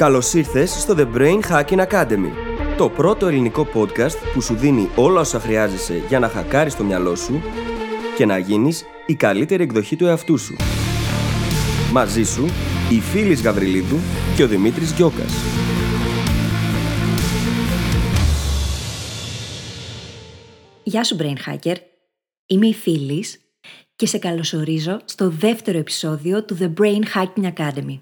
Καλώς ήρθες στο The Brain Hacking Academy, το πρώτο ελληνικό podcast που σου δίνει όλα όσα χρειάζεσαι για να χακάρεις το μυαλό σου και να γίνεις η καλύτερη εκδοχή του εαυτού σου. Μαζί σου, η Φίλης Γαβριλίδου και ο Δημήτρης Γιώκας. Γεια σου Brain Hacker, είμαι η Φίλης και σε καλωσορίζω στο δεύτερο επεισόδιο του The Brain Hacking Academy.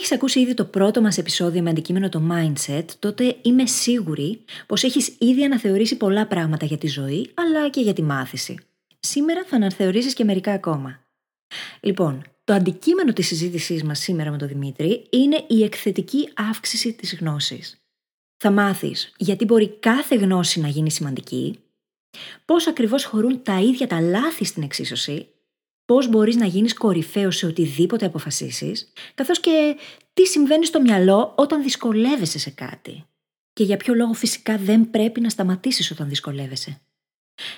Αν έχεις ακούσει ήδη το πρώτο μας επεισόδιο με αντικείμενο το mindset, τότε είμαι σίγουρη πως έχεις ήδη αναθεωρήσει πολλά πράγματα για τη ζωή, αλλά και για τη μάθηση. Σήμερα θα αναθεωρήσεις και μερικά ακόμα. Λοιπόν, το αντικείμενο της συζήτησής μας σήμερα με τον Δημήτρη είναι η εκθετική αύξηση της γνώσης. Θα μάθεις γιατί μπορεί κάθε γνώση να γίνει σημαντική, πώς ακριβώς χωρούν τα ίδια τα λάθη στην εξίσωση, πώς μπορείς να γίνεις κορυφαίος σε οτιδήποτε αποφασίσεις, καθώς και τι συμβαίνει στο μυαλό όταν δυσκολεύεσαι σε κάτι. Και για ποιο λόγο φυσικά δεν πρέπει να σταματήσεις όταν δυσκολεύεσαι.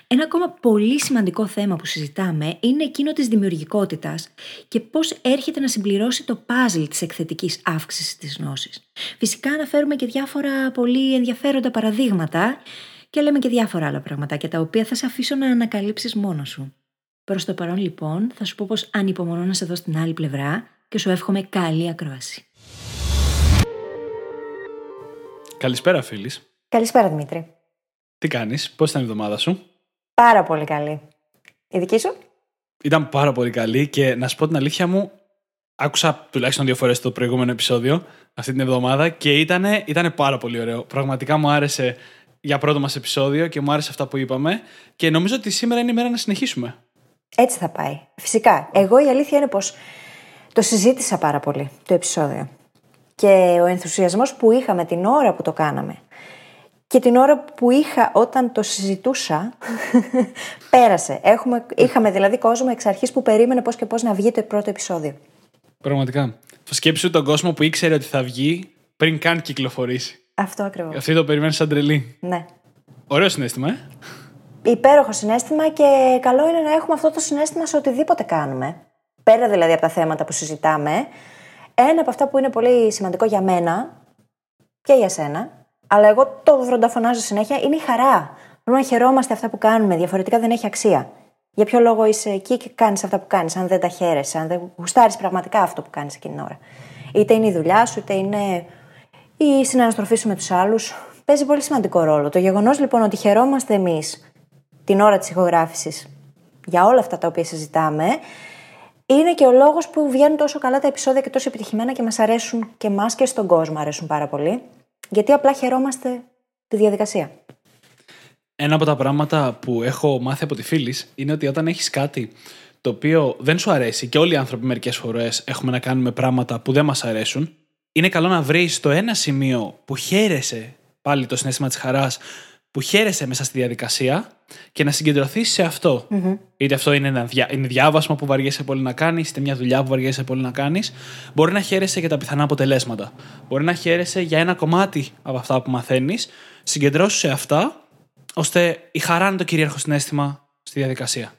Ένα ακόμα πολύ σημαντικό θέμα που συζητάμε είναι εκείνο της δημιουργικότητας και πώς έρχεται να συμπληρώσει το πάζλ της εκθετικής αύξησης της γνώσης. Φυσικά αναφέρουμε και διάφορα πολύ ενδιαφέροντα παραδείγματα και λέμε και διάφορα άλλα πραγματάκια τα οποία θα σε αφήσω να ανακαλύψεις μόνος σου. Προς το παρόν λοιπόν θα σου πω πως ανυπομονώ να σε δω στην άλλη πλευρά και σου εύχομαι καλή ακρόαση. Καλησπέρα, φίλης. Καλησπέρα Δημήτρη. Τι κάνεις, πώς ήταν η εβδομάδα σου; Πάρα πολύ καλή. Η δική σου; Ήταν πάρα πολύ καλή και να σου πω την αλήθεια μου, άκουσα τουλάχιστον δύο φορές το προηγούμενο επεισόδιο αυτή την εβδομάδα και ήταν ήτανε πάρα πολύ ωραίο. Πραγματικά μου άρεσε για πρώτο μας επεισόδιο και μου άρεσε αυτά που είπαμε και νομίζω ότι σήμερα είναι η μέρα να συνεχίσουμε. Έτσι θα πάει. Φυσικά. Εγώ η αλήθεια είναι πως το συζήτησα πάρα πολύ το επεισόδιο. Και ο ενθουσιασμός που είχαμε την ώρα που το κάναμε και την ώρα που είχα όταν το συζητούσα, πέρασε. Έχουμε, είχαμε δηλαδή κόσμο εξ αρχής που περίμενε πώς και πώς να βγει το πρώτο επεισόδιο. Πραγματικά. Το σκέψου τον κόσμο που ήξερε ότι θα βγει πριν καν κυκλοφορήσει. Αυτό ακριβώς. Αυτή το περιμένεις σαν τρελή. Ναι. Ωραίο συνέστημα, ε. Υπέροχο συνέστημα και καλό είναι να έχουμε αυτό το συνέστημα σε οτιδήποτε κάνουμε. Πέρα δηλαδή από τα θέματα που συζητάμε. Ένα από αυτά που είναι πολύ σημαντικό για μένα και για σένα, αλλά εγώ το βροντοφωνάζω συνέχεια, είναι η χαρά. Μπορούμε να χαιρόμαστε αυτά που κάνουμε, διαφορετικά δεν έχει αξία. Για ποιο λόγο είσαι εκεί και κάνεις αυτά που κάνεις, αν δεν τα χαίρεσαι, αν δεν γουστάρεις πραγματικά αυτό που κάνεις εκείνη την ώρα. Είτε είναι η δουλειά σου, είτε είναι η συναναστροφή σου με τους άλλους. Παίζει πολύ σημαντικό ρόλο. Το γεγονός λοιπόν ότι χαιρόμαστε εμείς την ώρα της ηχογράφησης για όλα αυτά τα οποία συζητάμε, είναι και ο λόγος που βγαίνουν τόσο καλά τα επεισόδια και τόσο επιτυχημένα και μας αρέσουν και εμάς και στον κόσμο αρέσουν πάρα πολύ. Γιατί απλά χαιρόμαστε τη διαδικασία. Ένα από τα πράγματα που έχω μάθει από τη φίλης είναι ότι όταν έχεις κάτι το οποίο δεν σου αρέσει και όλοι οι άνθρωποι μερικές φορές έχουμε να κάνουμε πράγματα που δεν μας αρέσουν, είναι καλό να βρεις το ένα σημείο που χαίρεσαι πάλι το συνέστημα της χαράς, που χαίρεσαι μέσα στη διαδικασία και να συγκεντρωθείς σε αυτό. Mm-hmm. Είτε αυτό είναι ένα διά, είναι διάβασμα που βαριέσαι πολύ να κάνεις, είτε μια δουλειά που βαριέσαι πολύ να κάνεις. Μπορεί να χαίρεσαι για τα πιθανά αποτελέσματα. Μπορεί να χαίρεσαι για ένα κομμάτι από αυτά που μαθαίνεις. Συγκεντρώσου σε αυτά, ώστε η χαρά είναι το κυρίαρχο συνέστημα στη διαδικασία.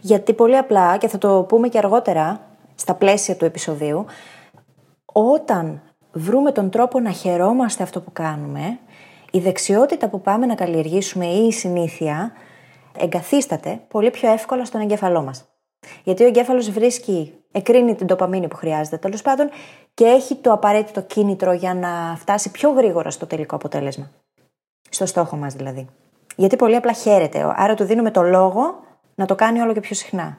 Γιατί πολύ απλά, και θα το πούμε και αργότερα στα πλαίσια του επεισοδίου, όταν βρούμε τον τρόπο να χαιρόμαστε αυτό που κάνουμε, η δεξιότητα που πάμε να καλλιεργήσουμε ή η συνήθεια εγκαθίσταται πολύ πιο εύκολα στον εγκέφαλό μας. Γιατί ο εγκέφαλος βρίσκει, εκρίνει την τοπαμίνη που χρειάζεται τέλος πάντων και έχει το απαραίτητο κίνητρο για να φτάσει πιο γρήγορα στο τελικό αποτέλεσμα. Στο στόχο μας δηλαδή. Γιατί πολύ απλά χαίρεται, άρα του δίνουμε το λόγο να το κάνει όλο και πιο συχνά.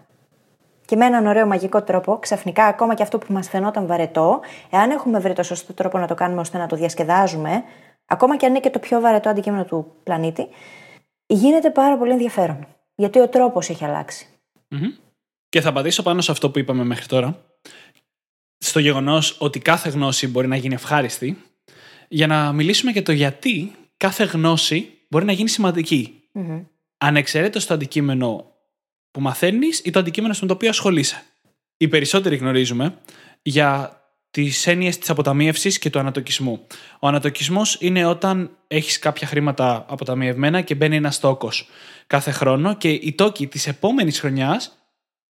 Και με έναν ωραίο μαγικό τρόπο, ξαφνικά ακόμα και αυτό που μας φαινόταν βαρετό, εάν έχουμε βρει το σωστό τρόπο να το κάνουμε ώστε να το διασκεδάζουμε, ακόμα και αν είναι και το πιο βαρετό αντικείμενο του πλανήτη, γίνεται πάρα πολύ ενδιαφέρον. Γιατί ο τρόπος έχει Και θα απαντήσω πάνω σε αυτό που είπαμε μέχρι τώρα. Στο γεγονός ότι κάθε γνώση μπορεί να γίνει ευχάριστη, για να μιλήσουμε για το γιατί κάθε γνώση μπορεί να γίνει σημαντική. Mm-hmm. Ανεξαιρέτως το αντικείμενο που μαθαίνεις ή το αντικείμενο στο οποίο ασχολείσαι. Οι περισσότεροι γνωρίζουμε για τις έννοιες της αποταμίευσης και του ανατοκισμού. Ο ανατοκισμός είναι όταν έχεις κάποια χρήματα αποταμιευμένα και μπαίνει ένας τόκος κάθε χρόνο και οι τόκοι της επόμενης χρονιάς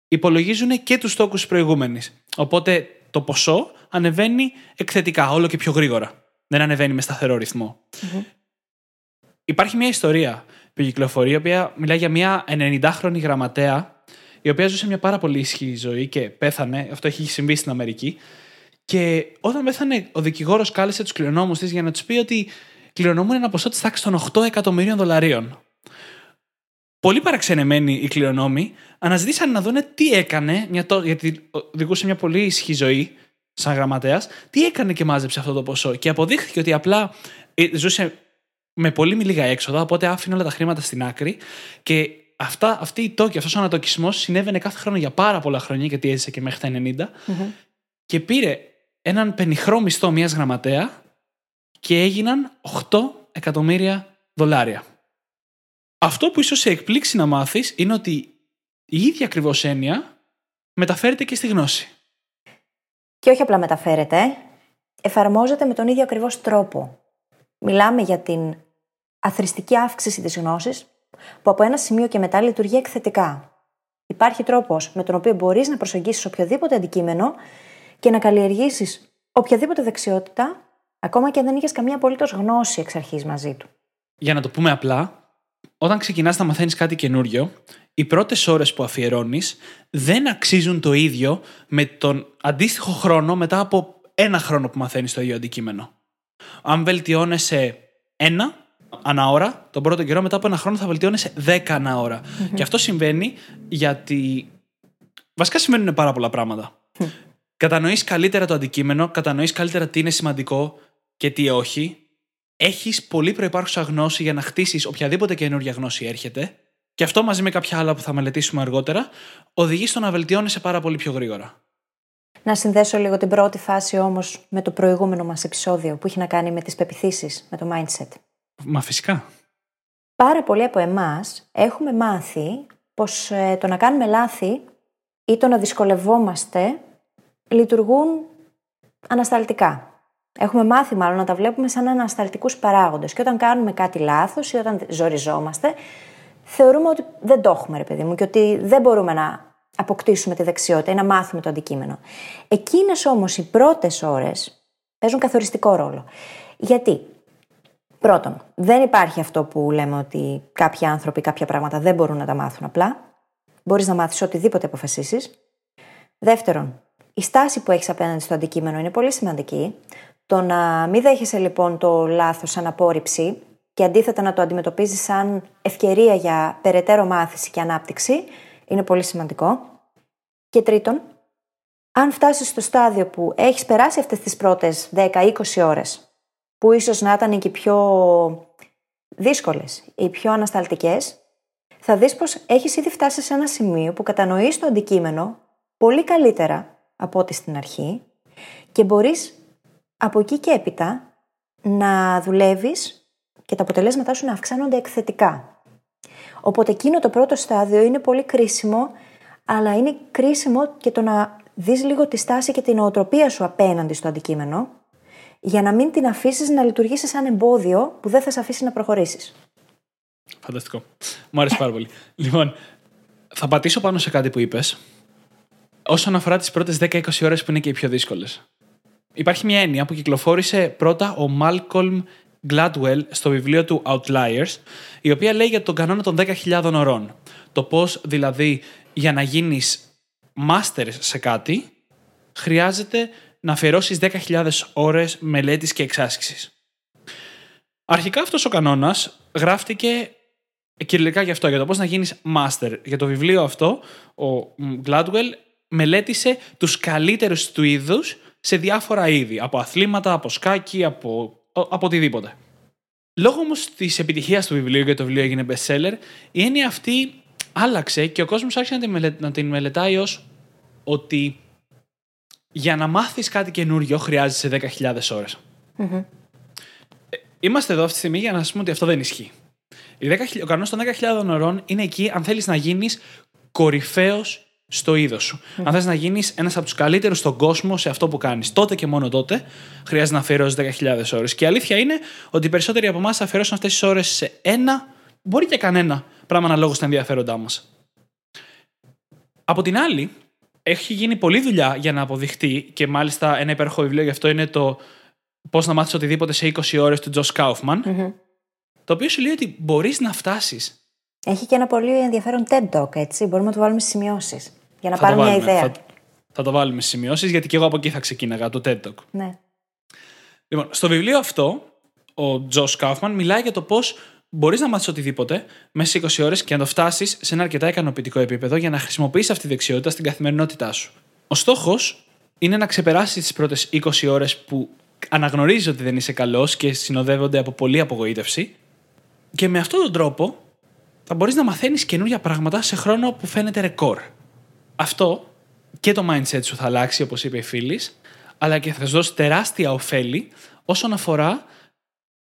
υπολογίζουν και τους τόκους της προηγούμενης. Οπότε το ποσό ανεβαίνει εκθετικά, όλο και πιο γρήγορα. Δεν ανεβαίνει με σταθερό Υπάρχει μια ιστορία που κυκλοφορεί, η οποία μιλάει για μια 90χρονη γραμματέα, η οποία ζούσε μια πάρα πολύ ισχυρή ζωή και πέθανε. Αυτό έχει συμβεί στην Αμερική. Και όταν πέθανε, ο δικηγόρος κάλεσε τους κληρονόμους της για να τους πει ότι κληρονομούν ένα ποσό της τάξης των 8 εκατομμυρίων δολαρίων. Πολύ παραξενεμένοι οι κληρονόμοι αναζητήσαν να δουν τι έκανε, μια γιατί οδηγούσε μια πολύ ισχυρή ζωή σαν γραμματέας, τι έκανε και μάζεψε αυτό το ποσό. Και αποδείχθηκε ότι απλά ε, ζούσε με πολύ λίγα έξοδα, οπότε άφηνε όλα τα χρήματα στην άκρη και αυτά, αυτή η τόκη, αυτός ο ανατοκισμός συνέβαινε κάθε χρόνο για πάρα πολλά χρόνια, γιατί έζησε και μέχρι τα 90. Και πήρε έναν πενιχρό μισθό μιας γραμματέα και έγιναν 8 εκατομμύρια δολάρια. Αυτό που ίσως σε εκπλήξει να μάθεις είναι ότι η ίδια ακριβώς έννοια μεταφέρεται και στη γνώση. Και όχι απλά μεταφέρεται, εφαρμόζεται με τον ίδιο ακριβώς τρόπο. Μιλάμε για την αθρηστική αύξηση της γνώσης που από ένα σημείο και μετά λειτουργεί εκθετικά. Υπάρχει τρόπος με τον οποίο μπορείς να προσεγγίσεις οποιοδήποτε αντικείμενο και να καλλιεργήσεις οποιαδήποτε δεξιότητα, ακόμα και αν δεν είχες καμία απολύτως γνώση εξ αρχής μαζί του. Για να το πούμε απλά, όταν ξεκινάς να μαθαίνεις κάτι καινούριο, οι πρώτες ώρες που αφιερώνεις δεν αξίζουν το ίδιο με τον αντίστοιχο χρόνο μετά από ένα χρόνο που μαθαίνεις το ίδιο αντικείμενο. Αν βελτιώνεσαι ένα ανά ώρα, τον πρώτο καιρό, μετά από ένα χρόνο θα βελτιώνεσαι δέκα ανά ώρα. Και αυτό συμβαίνει γιατί. Βασικά συμβαίνουν πάρα πολλά πράγματα. Mm. Κατανοείς καλύτερα το αντικείμενο, κατανοείς καλύτερα τι είναι σημαντικό και τι όχι. Έχεις πολύ προπάρχουσα γνώση για να χτίσεις οποιαδήποτε καινούργια γνώση έρχεται. Και αυτό μαζί με κάποια άλλα που θα μελετήσουμε αργότερα, οδηγεί στο να βελτιώνεσαι πάρα πολύ πιο γρήγορα. Να συνδέσω λίγο την πρώτη φάση όμως με το προηγούμενο μας επεισόδιο που έχει να κάνει με τις πεπιθήσεις, με το mindset. Μα φυσικά. Πάρα πολλοί από εμάς έχουμε μάθει πως ε, το να κάνουμε λάθη ή το να δυσκολευόμαστε λειτουργούν ανασταλτικά. Έχουμε μάθει μάλλον να τα βλέπουμε σαν ανασταλτικούς παράγοντες και όταν κάνουμε κάτι λάθος ή όταν ζοριζόμαστε θεωρούμε ότι δεν το έχουμε ρε παιδί μου και ότι δεν μπορούμε να αποκτήσουμε τη δεξιότητα ή να μάθουμε το αντικείμενο. Εκείνες όμως οι πρώτες ώρες παίζουν καθοριστικό ρόλο. Γιατί, πρώτον, δεν υπάρχει αυτό που λέμε ότι κάποιοι άνθρωποι κάποια πράγματα δεν μπορούν να τα μάθουν απλά. Μπορείς να μάθεις οτιδήποτε αποφασίσεις. Δεύτερον, η στάση που έχεις απέναντι στο αντικείμενο είναι πολύ σημαντική. Το να μην δέχεσαι λοιπόν το λάθος σαν απόρριψη και αντίθετα να το αντιμετωπίζεις σαν ευκαιρία για περαιτέρω μάθηση και ανάπτυξη είναι πολύ σημαντικό. Και τρίτον, αν φτάσεις στο στάδιο που έχεις περάσει αυτές τις πρώτες 10-20 ώρες, που ίσως να ήταν και πιο δύσκολες ή πιο ανασταλτικές, θα δεις πως έχεις ήδη φτάσει σε ένα σημείο που κατανοείς το αντικείμενο πολύ καλύτερα από ό,τι στην αρχή και μπορείς από εκεί και έπειτα να δουλεύεις και τα αποτελέσματά σου να αυξάνονται εκθετικά. Οπότε εκείνο το πρώτο στάδιο είναι πολύ κρίσιμο αλλά είναι κρίσιμο και το να δεις λίγο τη στάση και την οτροπία σου απέναντι στο αντικείμενο, για να μην την αφήσεις να λειτουργήσει σαν εμπόδιο που δεν θα σε αφήσει να προχωρήσεις. Φανταστικό. Μου άρεσε πάρα πολύ. λοιπόν, θα πατήσω πάνω σε κάτι που είπες. Όσον αφορά τις πρώτες 10-20 ώρες που είναι και οι πιο δύσκολες. Υπάρχει μια έννοια που κυκλοφόρησε πρώτα ο Malcolm Gladwell στο βιβλίο του Outliers, η οποία λέει για τον κανόνα των 10.000 ωρών. Το πώς δηλαδή για να γίνεις master σε κάτι, χρειάζεται να αφιερώσεις 10.000 ώρες μελέτης και εξάσκησης. Αρχικά αυτός ο κανόνας γράφτηκε κυριολεκτικά γι' αυτό, για το πώς να γίνεις master. Για το βιβλίο αυτό, ο Gladwell μελέτησε τους καλύτερους του είδους σε διάφορα είδη. Από αθλήματα, από σκάκι, από, από οτιδήποτε. Λόγω όμως της επιτυχίας του βιβλίου και το βιβλίο έγινε bestseller, η έννοια αυτή άλλαξε και ο κόσμος άρχισε να την, μελε... την μελετάει ως ότι για να μάθεις κάτι καινούριο χρειάζεσαι 10.000 ώρες. Mm-hmm. Είμαστε εδώ αυτή τη στιγμή για να σας πούμε ότι αυτό δεν ισχύει. Ο κανόνας των 10.000 ωρών είναι εκεί αν θέλεις να γίνεις κορυφαίος στο είδος σου. Mm. Αν θες να γίνεις ένας από τους καλύτερους στον κόσμο σε αυτό που κάνεις, τότε και μόνο τότε χρειάζεται να αφιερώσεις 10.000 ώρες. Και η αλήθεια είναι ότι οι περισσότεροι από εμάς θα αφιερώσουν αυτές τις ώρες σε ένα, μπορεί και κανένα πράγμα αναλόγως στα ενδιαφέροντά μας. Από την άλλη, έχει γίνει πολλή δουλειά για να αποδειχτεί και μάλιστα ένα υπέροχο βιβλίο γι' αυτό είναι το Πώς να μάθεις οτιδήποτε σε 20 ώρες του Τζος Κάουφμαν. Το οποίο σου λέει ότι μπορείς να φτάσεις. Έχει και ένα πολύ ενδιαφέρον TED Talk, έτσι. Μπορούμε να το βάλουμε στις σημειώσεις. Για να θα πάρουμε μια ιδέα. Θα, θα το βάλουμε στις σημειώσεις, γιατί και εγώ από εκεί θα ξεκίναγα το TED Talk. Ναι. Λοιπόν, στο βιβλίο αυτό, ο Τζο Κάουφμαν μιλάει για το πώς μπορείς να μάθεις οτιδήποτε μέσα σε 20 ώρες και να το φτάσεις σε ένα αρκετά ικανοποιητικό επίπεδο για να χρησιμοποιήσει αυτή τη δεξιότητα στην καθημερινότητά σου. Ο στόχος είναι να ξεπεράσεις τις πρώτες 20 ώρες που αναγνωρίζεις ότι δεν είσαι καλός και συνοδεύονται από πολλή απογοήτευση. Και με αυτόν τον τρόπο θα μπορείς να μαθαίνεις καινούργια πράγματα σε χρόνο που φαίνεται ρεκόρ. Αυτό και το mindset σου θα αλλάξει, όπως είπε η φίλης, αλλά και θα σου δώσει τεράστια ωφέλη όσον αφορά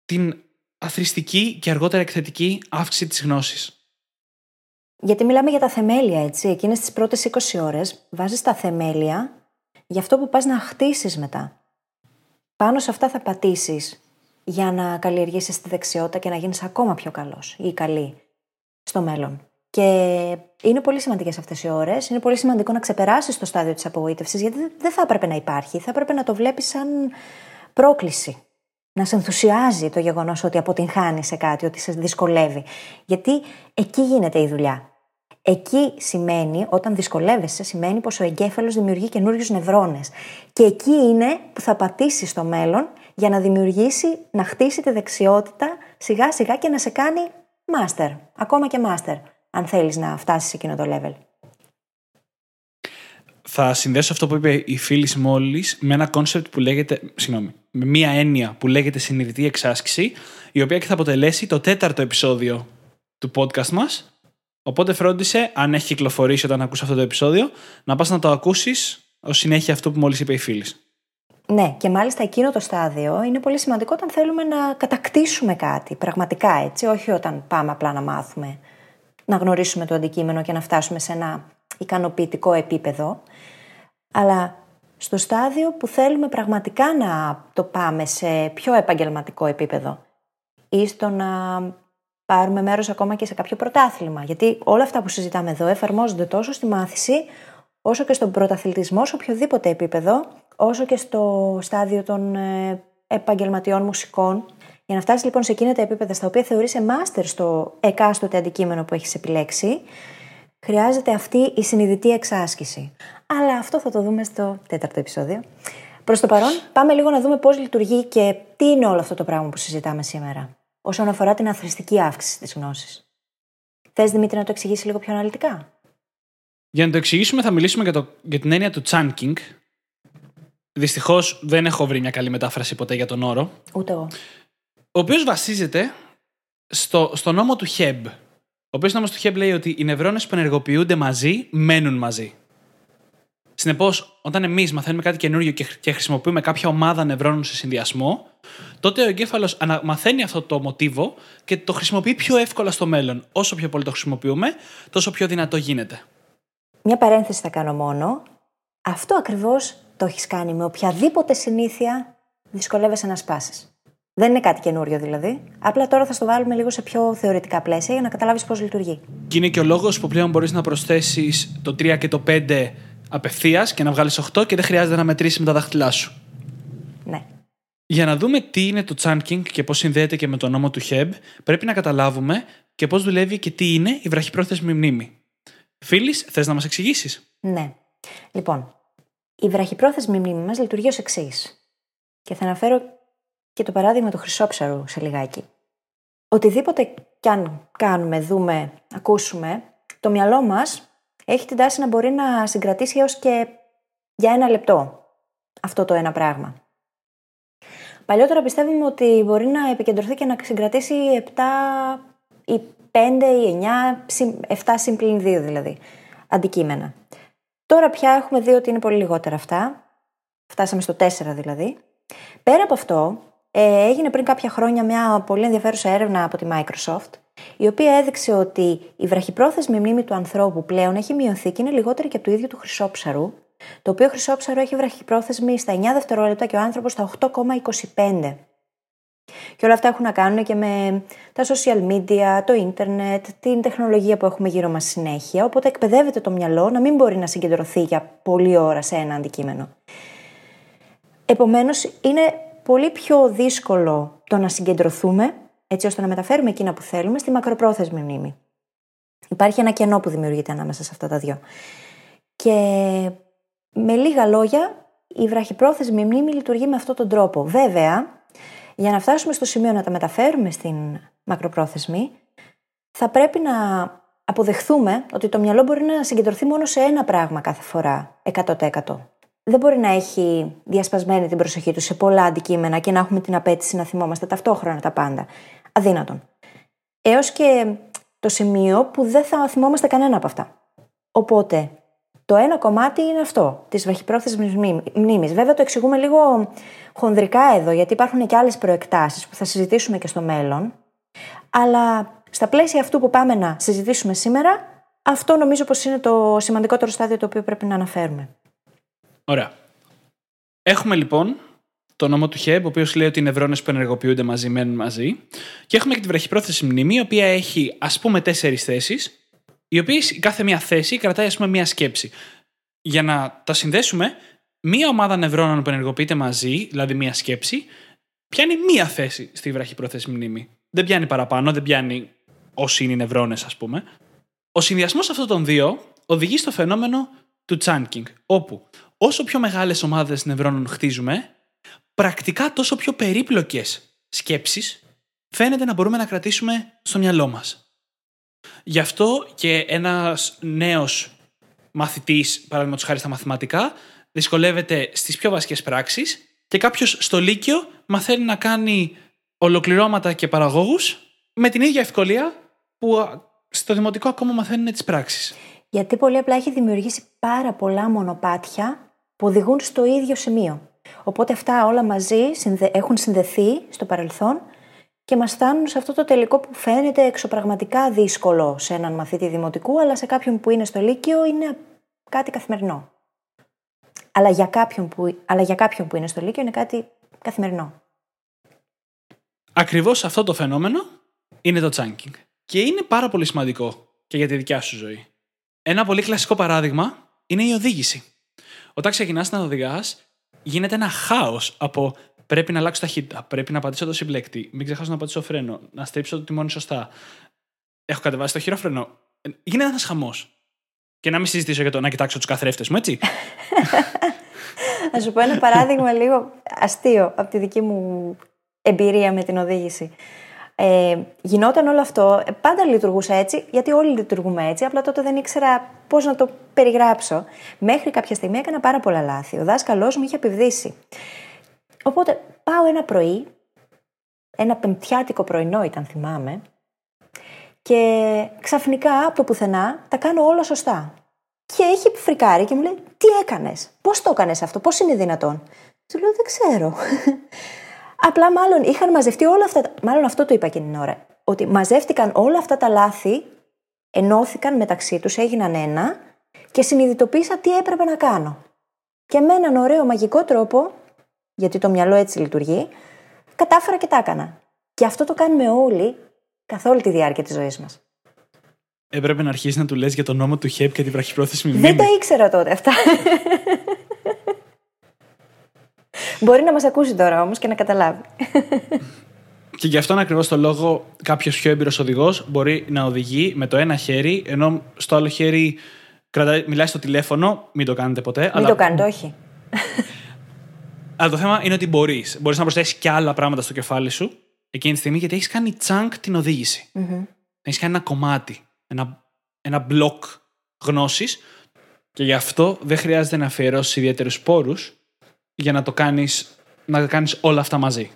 την αθρηστική και αργότερα εκθετική αύξηση της γνώσης. Γιατί μιλάμε για τα θεμέλια, έτσι. Εκείνες τις πρώτες 20 ώρες βάζεις τα θεμέλια για αυτό που πας να χτίσεις μετά. Πάνω σε αυτά θα πατήσεις για να καλλιεργήσεις τη δεξιότητα και να γίνεις ακόμα πιο καλός ή καλή στο μέλλον. Και είναι πολύ σημαντικές αυτές οι ώρες. Είναι πολύ σημαντικό να ξεπεράσεις το στάδιο της απογοήτευσης, γιατί δεν θα έπρεπε να υπάρχει. Θα έπρεπε να το βλέπεις σαν πρόκληση. Να σε ενθουσιάζει το γεγονός ότι αποτυγχάνεις σε κάτι, ότι σε δυσκολεύει. Γιατί εκεί γίνεται η δουλειά. Εκεί σημαίνει, όταν δυσκολεύεσαι, σημαίνει πως ο εγκέφαλος δημιουργεί καινούριους νευρώνες. Και εκεί είναι που θα πατήσεις στο μέλλον για να δημιουργήσει, να χτίσει τη δεξιότητα σιγά σιγά και να σε κάνει master. Ακόμα και master, αν θέλεις να φτάσεις σε εκείνο το level. Θα συνδέσω αυτό που είπε η φίλη μόλις με ένα concept που λέγεται. Συγγνώμη. Με μία έννοια που λέγεται συνειδητή εξάσκηση, η οποία και θα αποτελέσει το τέταρτο επεισόδιο του podcast μας Οπότε φρόντισε, αν έχει κυκλοφορήσει όταν ακούσει αυτό το επεισόδιο, να πας να το ακούσεις ως συνέχεια αυτό που μόλις είπε η φίλη. Ναι, και μάλιστα εκείνο το στάδιο είναι πολύ σημαντικό όταν θέλουμε να κατακτήσουμε κάτι, πραγματικά έτσι, όχι όταν πάμε απλά να μάθουμε, να γνωρίσουμε το αντικείμενο και να φτάσουμε σε ένα ικανοποιητικό επίπεδο, αλλά στο στάδιο που θέλουμε πραγματικά να το πάμε σε πιο επαγγελματικό επίπεδο ή στο να πάρουμε μέρος ακόμα και σε κάποιο πρωτάθλημα. Γιατί όλα αυτά που συζητάμε εδώ εφαρμόζονται τόσο στη μάθηση, όσο και στον πρωταθλητισμό σε οποιοδήποτε επίπεδο, όσο και στο στάδιο των ε, επαγγελματιών μουσικών. Για να φτάσει λοιπόν σε εκείνα τα επίπεδα στα οποία θεωρείσαι μάστερ στο εκάστοτε αντικείμενο που έχεις επιλέξει, χρειάζεται αυτή η συνειδητή εξάσκηση. Αλλά αυτό θα το δούμε στο τέταρτο επεισόδιο. Προς το παρόν, πάμε λίγο να δούμε πώς λειτουργεί και τι είναι όλο αυτό το πράγμα που συζητάμε σήμερα όσον αφορά την αθρηστική αύξηση της γνώσης. Θες Δημήτρη να το εξηγήσεις λίγο πιο αναλυτικά; Για να το εξηγήσουμε, θα μιλήσουμε για, το, για την έννοια του chunking. Δυστυχώς δεν έχω βρει μια καλή μετάφραση ποτέ για τον όρο. Ούτε εγώ. Ο οποίος βασίζεται στο, στο νόμο του Χεμπ. Ο οποίος νόμος του Χεμπ λέει ότι οι νευρώνες που ενεργοποιούνται μαζί μένουν μαζί. Συνεπώς, όταν εμείς μαθαίνουμε κάτι καινούριο και χρησιμοποιούμε κάποια ομάδα νευρώνων σε συνδυασμό, τότε ο εγκέφαλος μαθαίνει αυτό το μοτίβο και το χρησιμοποιεί πιο εύκολα στο μέλλον. Όσο πιο πολύ το χρησιμοποιούμε, τόσο πιο δυνατό γίνεται. Μια παρένθεση θα κάνω μόνο. Αυτό ακριβώς το έχεις κάνει με οποιαδήποτε συνήθεια δυσκολεύεσαι να σπάσεις. Δεν είναι κάτι καινούριο δηλαδή. Απλά τώρα θα στο βάλουμε λίγο σε πιο θεωρητικά πλαίσια για να καταλάβεις πώς λειτουργεί. Και είναι και ο λόγος που πλέον μπορείς να προσθέσεις το 3 και το 5 απευθείας και να βγάλεις 8 και δεν χρειάζεται να μετρήσεις με τα δάχτυλά σου. Ναι. Για να δούμε τι είναι το chunking και πώς συνδέεται και με το νόμο του Χεμπ, πρέπει να καταλάβουμε και πώς δουλεύει και τι είναι η βραχυπρόθεσμη μνήμη. Φίλης, θες να μας εξηγήσεις; Ναι. Λοιπόν, η βραχυπρόθεσμη μνήμη μας λειτουργεί ως εξής. Και θα αναφέρω και το παράδειγμα του χρυσόψαρου σε λιγάκι. Οτιδήποτε κι αν κάνουμε, δούμε, ακούσουμε, το μυαλό μας έχει την τάση να μπορεί να συγκρατήσει έως και για ένα λεπτό αυτό το ένα πράγμα. Παλιότερα πιστεύουμε ότι μπορεί να επικεντρωθεί και να συγκρατήσει 7 ή 5 ή 9, 7 συμπλήν 2 δηλαδή, αντικείμενα. Τώρα πια έχουμε δει ότι είναι πολύ λιγότερα αυτά. Φτάσαμε στο 4 δηλαδή. Πέρα από αυτό, ε, έγινε πριν κάποια χρόνια μια πολύ ενδιαφέρουσα έρευνα από τη Microsoft η οποία έδειξε ότι η βραχυπρόθεσμη μνήμη του ανθρώπου πλέον έχει μειωθεί και είναι λιγότερη και από το ίδιο του χρυσόψαρου, το οποίο χρυσόψαρο έχει βραχυπρόθεσμη στα 9 δευτερόλεπτα και ο άνθρωπος στα 8,25. Και όλα αυτά έχουν να κάνουν και με τα social media, το ίντερνετ, την τεχνολογία που έχουμε γύρω μας συνέχεια. Οπότε εκπαιδεύεται το μυαλό να μην μπορεί να συγκεντρωθεί για πολλή ώρα σε ένα αντικείμενο. Επομένως, είναι πολύ πιο δύσκολο το να συγκεντρωθούμε έτσι ώστε να μεταφέρουμε εκείνα που θέλουμε στη μακροπρόθεσμη μνήμη. Υπάρχει ένα κενό που δημιουργείται ανάμεσα σε αυτά τα δυο. Και με λίγα λόγια, η βραχυπρόθεσμη μνήμη λειτουργεί με αυτόν τον τρόπο. Βέβαια, για να φτάσουμε στο σημείο να τα μεταφέρουμε στην μακροπρόθεσμη, θα πρέπει να αποδεχθούμε ότι το μυαλό μπορεί να συγκεντρωθεί μόνο σε ένα πράγμα κάθε φορά, 100%. Δεν μπορεί να έχει διασπασμένη την προσοχή του σε πολλά αντικείμενα και να έχουμε την απέτηση να θυμόμαστε ταυτόχρονα τα πάντα. Αδύνατον. Έως και το σημείο που δεν θα θυμόμαστε κανένα από αυτά. Οπότε, το ένα κομμάτι είναι αυτό, της βραχυπρόθεσμης μνήμη. Βέβαια, το εξηγούμε λίγο χονδρικά εδώ, γιατί υπάρχουν και άλλες προεκτάσεις που θα συζητήσουμε και στο μέλλον. Αλλά στα πλαίσια αυτού που πάμε να συζητήσουμε σήμερα, αυτό νομίζω πως είναι το σημαντικότερο στάδιο το οποίο πρέπει να αναφέρουμε. Ωραία. Έχουμε λοιπόν το νόμο του Χέμπ, ο οποίος λέει ότι οι νευρώνες που ενεργοποιούνται μαζί μένουν μαζί. Και έχουμε και τη βραχυπρόθεση μνήμη, η οποία έχει ας πούμε τέσσερις θέσεις, οι οποίες κάθε μία θέση κρατάει ας πούμε μία σκέψη. Για να τα συνδέσουμε, μία ομάδα νευρώνων που ενεργοποιείται μαζί, δηλαδή μία σκέψη, πιάνει μία θέση στη βραχυπρόθεση μνήμη. Δεν πιάνει παραπάνω, δεν πιάνει όσοι είναι οι νευρώνες, ας πούμε. Ο συνδυασμός αυτών των δύο οδηγεί στο φαινόμενο του chunking, όπου όσο πιο μεγάλες ομάδες νευρώνων χτίζουμε, πρακτικά τόσο πιο περίπλοκες σκέψεις φαίνεται να μπορούμε να κρατήσουμε στο μυαλό μας. Γι' αυτό και ένας νέος μαθητής, παραδείγματος χάρη στα μαθηματικά, δυσκολεύεται στις πιο βασικές πράξεις και κάποιος στο Λύκειο μαθαίνει να κάνει ολοκληρώματα και παραγόγους με την ίδια ευκολία που στο δημοτικό ακόμα μαθαίνουν τις πράξεις. Γιατί πολύ απλά έχει δημιουργήσει πάρα πολλά μονοπάτια που οδηγούν στο ίδιο σημείο. Οπότε αυτά όλα μαζί έχουν συνδεθεί στο παρελθόν και μας φτάνουν σε αυτό το τελικό που φαίνεται εξωπραγματικά δύσκολο σε έναν μαθήτη δημοτικού, αλλά σε κάποιον που είναι στο Λύκειο είναι κάτι καθημερινό. Αλλά για κάποιον που, αλλά για κάποιον που είναι στο Λύκειο είναι κάτι καθημερινό. Ακριβώς αυτό το φαινόμενο είναι το chunking. Και είναι πάρα πολύ σημαντικό και για τη δικιά σου ζωή. Ένα πολύ κλασικό παράδειγμα είναι η οδήγηση. Όταν ξεκινάς να οδηγά, γίνεται ένα χάος από πρέπει να αλλάξω ταχύτητα, πρέπει να πατήσω το συμπλέκτη, μην ξεχάσω να πατήσω φρένο, να στρίψω το τιμόνι σωστά. Έχω κατεβάσει το χειρόφρενο. Γίνεται ένας χαμός. Και να μην συζητήσω για το να κοιτάξω τους καθρέφτες μου, έτσι. Να σου πω ένα παράδειγμα λίγο αστείο από τη δική μου εμπειρία με την οδήγηση. Ε, γινόταν όλο αυτό, ε, πάντα λειτουργούσα έτσι, γιατί όλοι λειτουργούμε έτσι, απλά τότε δεν ήξερα πώς να το περιγράψω. Μέχρι κάποια στιγμή έκανα πάρα πολλά λάθη. Ο δάσκαλός μου είχε επιβδίσει. Οπότε πάω ένα πρωί, ένα πεμπτιάτικο πρωινό ήταν, θυμάμαι, και ξαφνικά από το πουθενά τα κάνω όλα σωστά. Και έχει φρικάρει και μου λέει: Τι έκανες, Πώς το έκανες αυτό, Πώς είναι δυνατόν; Του λέω: Δεν ξέρω. Απλά μάλλον είχαν μαζευτεί όλα αυτά. Μάλλον αυτό το είπα εκείνη την ώρα. Ότι μαζεύτηκαν όλα αυτά τα λάθη, ενώθηκαν μεταξύ τους, έγιναν ένα και συνειδητοποίησα τι έπρεπε να κάνω. Και με έναν ωραίο μαγικό τρόπο, γιατί το μυαλό έτσι λειτουργεί, κατάφερα και τα έκανα. Και αυτό το κάνουμε όλοι καθ' όλη τη διάρκεια της ζωής μας. Έπρεπε να αρχίσεις να του λες για τον νόμο του Χέπ και την βραχυπρόθεσμη μνήμη. Δεν τα ήξερα τότε αυτά. Μπορεί να μας ακούσει τώρα όμως και να καταλάβει. Και γι' αυτόν ακριβώς το λόγο κάποιος πιο έμπειρος οδηγός μπορεί να οδηγεί με το ένα χέρι, ενώ στο άλλο χέρι κρατάει, μιλάει στο τηλέφωνο. Μην το κάνετε ποτέ. Μην αλλά... το κάνετε, όχι. αλλά το θέμα είναι ότι μπορείς. Μπορείς να προσθέσεις και άλλα πράγματα στο κεφάλι σου εκείνη τη στιγμή, γιατί έχεις κάνει τσάνκ την οδήγηση. Mm-hmm. Έχεις κάνει ένα κομμάτι, ένα, ένα μπλοκ γνώσης. Και γι' αυτό δεν χρειάζεται να αφιερώσεις ιδιαίτερους πόρους για να το κάνεις να κάνεις όλα αυτά μαζί.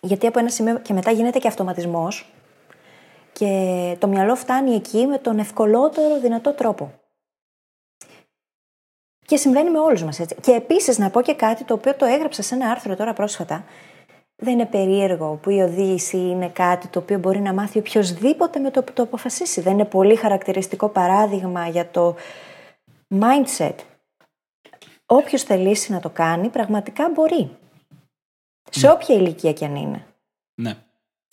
Γιατί από ένα σημείο και μετά γίνεται και αυτοματισμός και το μυαλό φτάνει εκεί με τον ευκολότερο δυνατό τρόπο. Και συμβαίνει με όλους μας έτσι. Και επίσης να πω και κάτι το οποίο το έγραψα σε ένα άρθρο τώρα πρόσφατα. Δεν είναι περίεργο που η οδήγηση είναι κάτι το οποίο μπορεί να μάθει οποιοδήποτε με το που το αποφασίσει. Δεν είναι πολύ χαρακτηριστικό παράδειγμα για το mindset. Όποιος θελήσει να το κάνει πραγματικά μπορεί. Σε όποια ηλικία κι αν είναι. Ναι.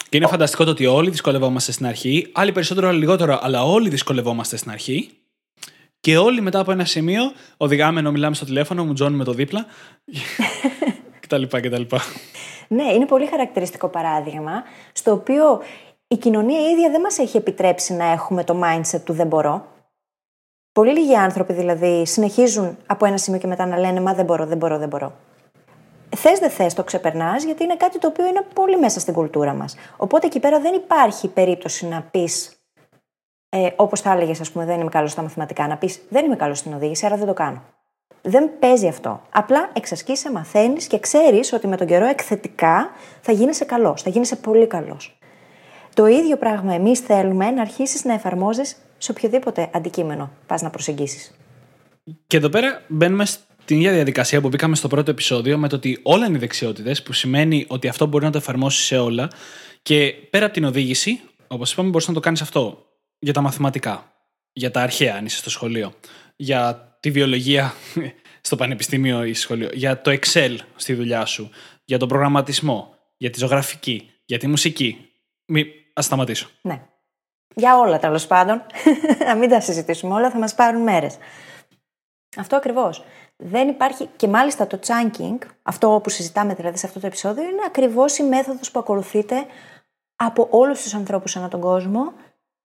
Και είναι φανταστικό το ότι όλοι δυσκολευόμαστε στην αρχή, άλλοι περισσότερο, άλλοι λιγότερο, αλλά όλοι δυσκολευόμαστε στην αρχή. Και όλοι μετά από ένα σημείο οδηγάμε ενώ μιλάμε στο τηλέφωνο, μου τζώνουμε το δίπλα. κτλ. κτλ. Ναι, είναι πολύ χαρακτηριστικό παράδειγμα, στο οποίο η κοινωνία ίδια δεν μας έχει επιτρέψει να έχουμε το mindset του δεν μπορώ. Πολύ λίγοι άνθρωποι δηλαδή συνεχίζουν από ένα σημείο και μετά να λένε Μα δεν μπορώ, δεν μπορώ, δεν μπορώ. Θες δεν θες το ξεπερνάς, γιατί είναι κάτι το οποίο είναι πολύ μέσα στην κουλτούρα μας. Οπότε εκεί πέρα δεν υπάρχει περίπτωση να πεις, ε, όπως θα έλεγες, ας πούμε, δεν είμαι καλός στα μαθηματικά, να πεις Δεν είμαι καλός στην οδήγηση, άρα δεν το κάνω. Δεν παίζει αυτό. Απλά εξασκείσαι, μαθαίνεις και ξέρεις ότι με τον καιρό εκθετικά θα γίνεσαι καλός, θα γίνεσαι πολύ καλός. Το ίδιο πράγμα εμείς θέλουμε να αρχίσεις να εφαρμόζεις σε οποιοδήποτε αντικείμενο πας να προσεγγίσεις. Και εδώ πέρα μπαίνουμε στην ίδια διαδικασία που μπήκαμε στο πρώτο επεισόδιο με το ότι όλα είναι δεξιότητες, που σημαίνει ότι αυτό μπορεί να το εφαρμόσεις σε όλα. Και πέρα από την οδήγηση, όπως είπαμε, μπορείς να το κάνεις αυτό για τα μαθηματικά, για τα αρχαία, αν είσαι στο σχολείο, για τη βιολογία στο πανεπιστήμιο ή στο σχολείο, για το Excel στη δουλειά σου, για τον προγραμματισμό, για τη ζωγραφική, για τη μουσική. Μη... Α σταματήσω. Ναι. Για όλα τέλος πάντων. να μην τα συζητήσουμε όλα, θα μας πάρουν μέρες. Αυτό ακριβώς. Δεν υπάρχει. Και μάλιστα το chunking, αυτό που συζητάμε δηλαδή σε αυτό το επεισόδιο, είναι ακριβώς η μέθοδος που ακολουθείται από όλους τους ανθρώπους ανά τον κόσμο,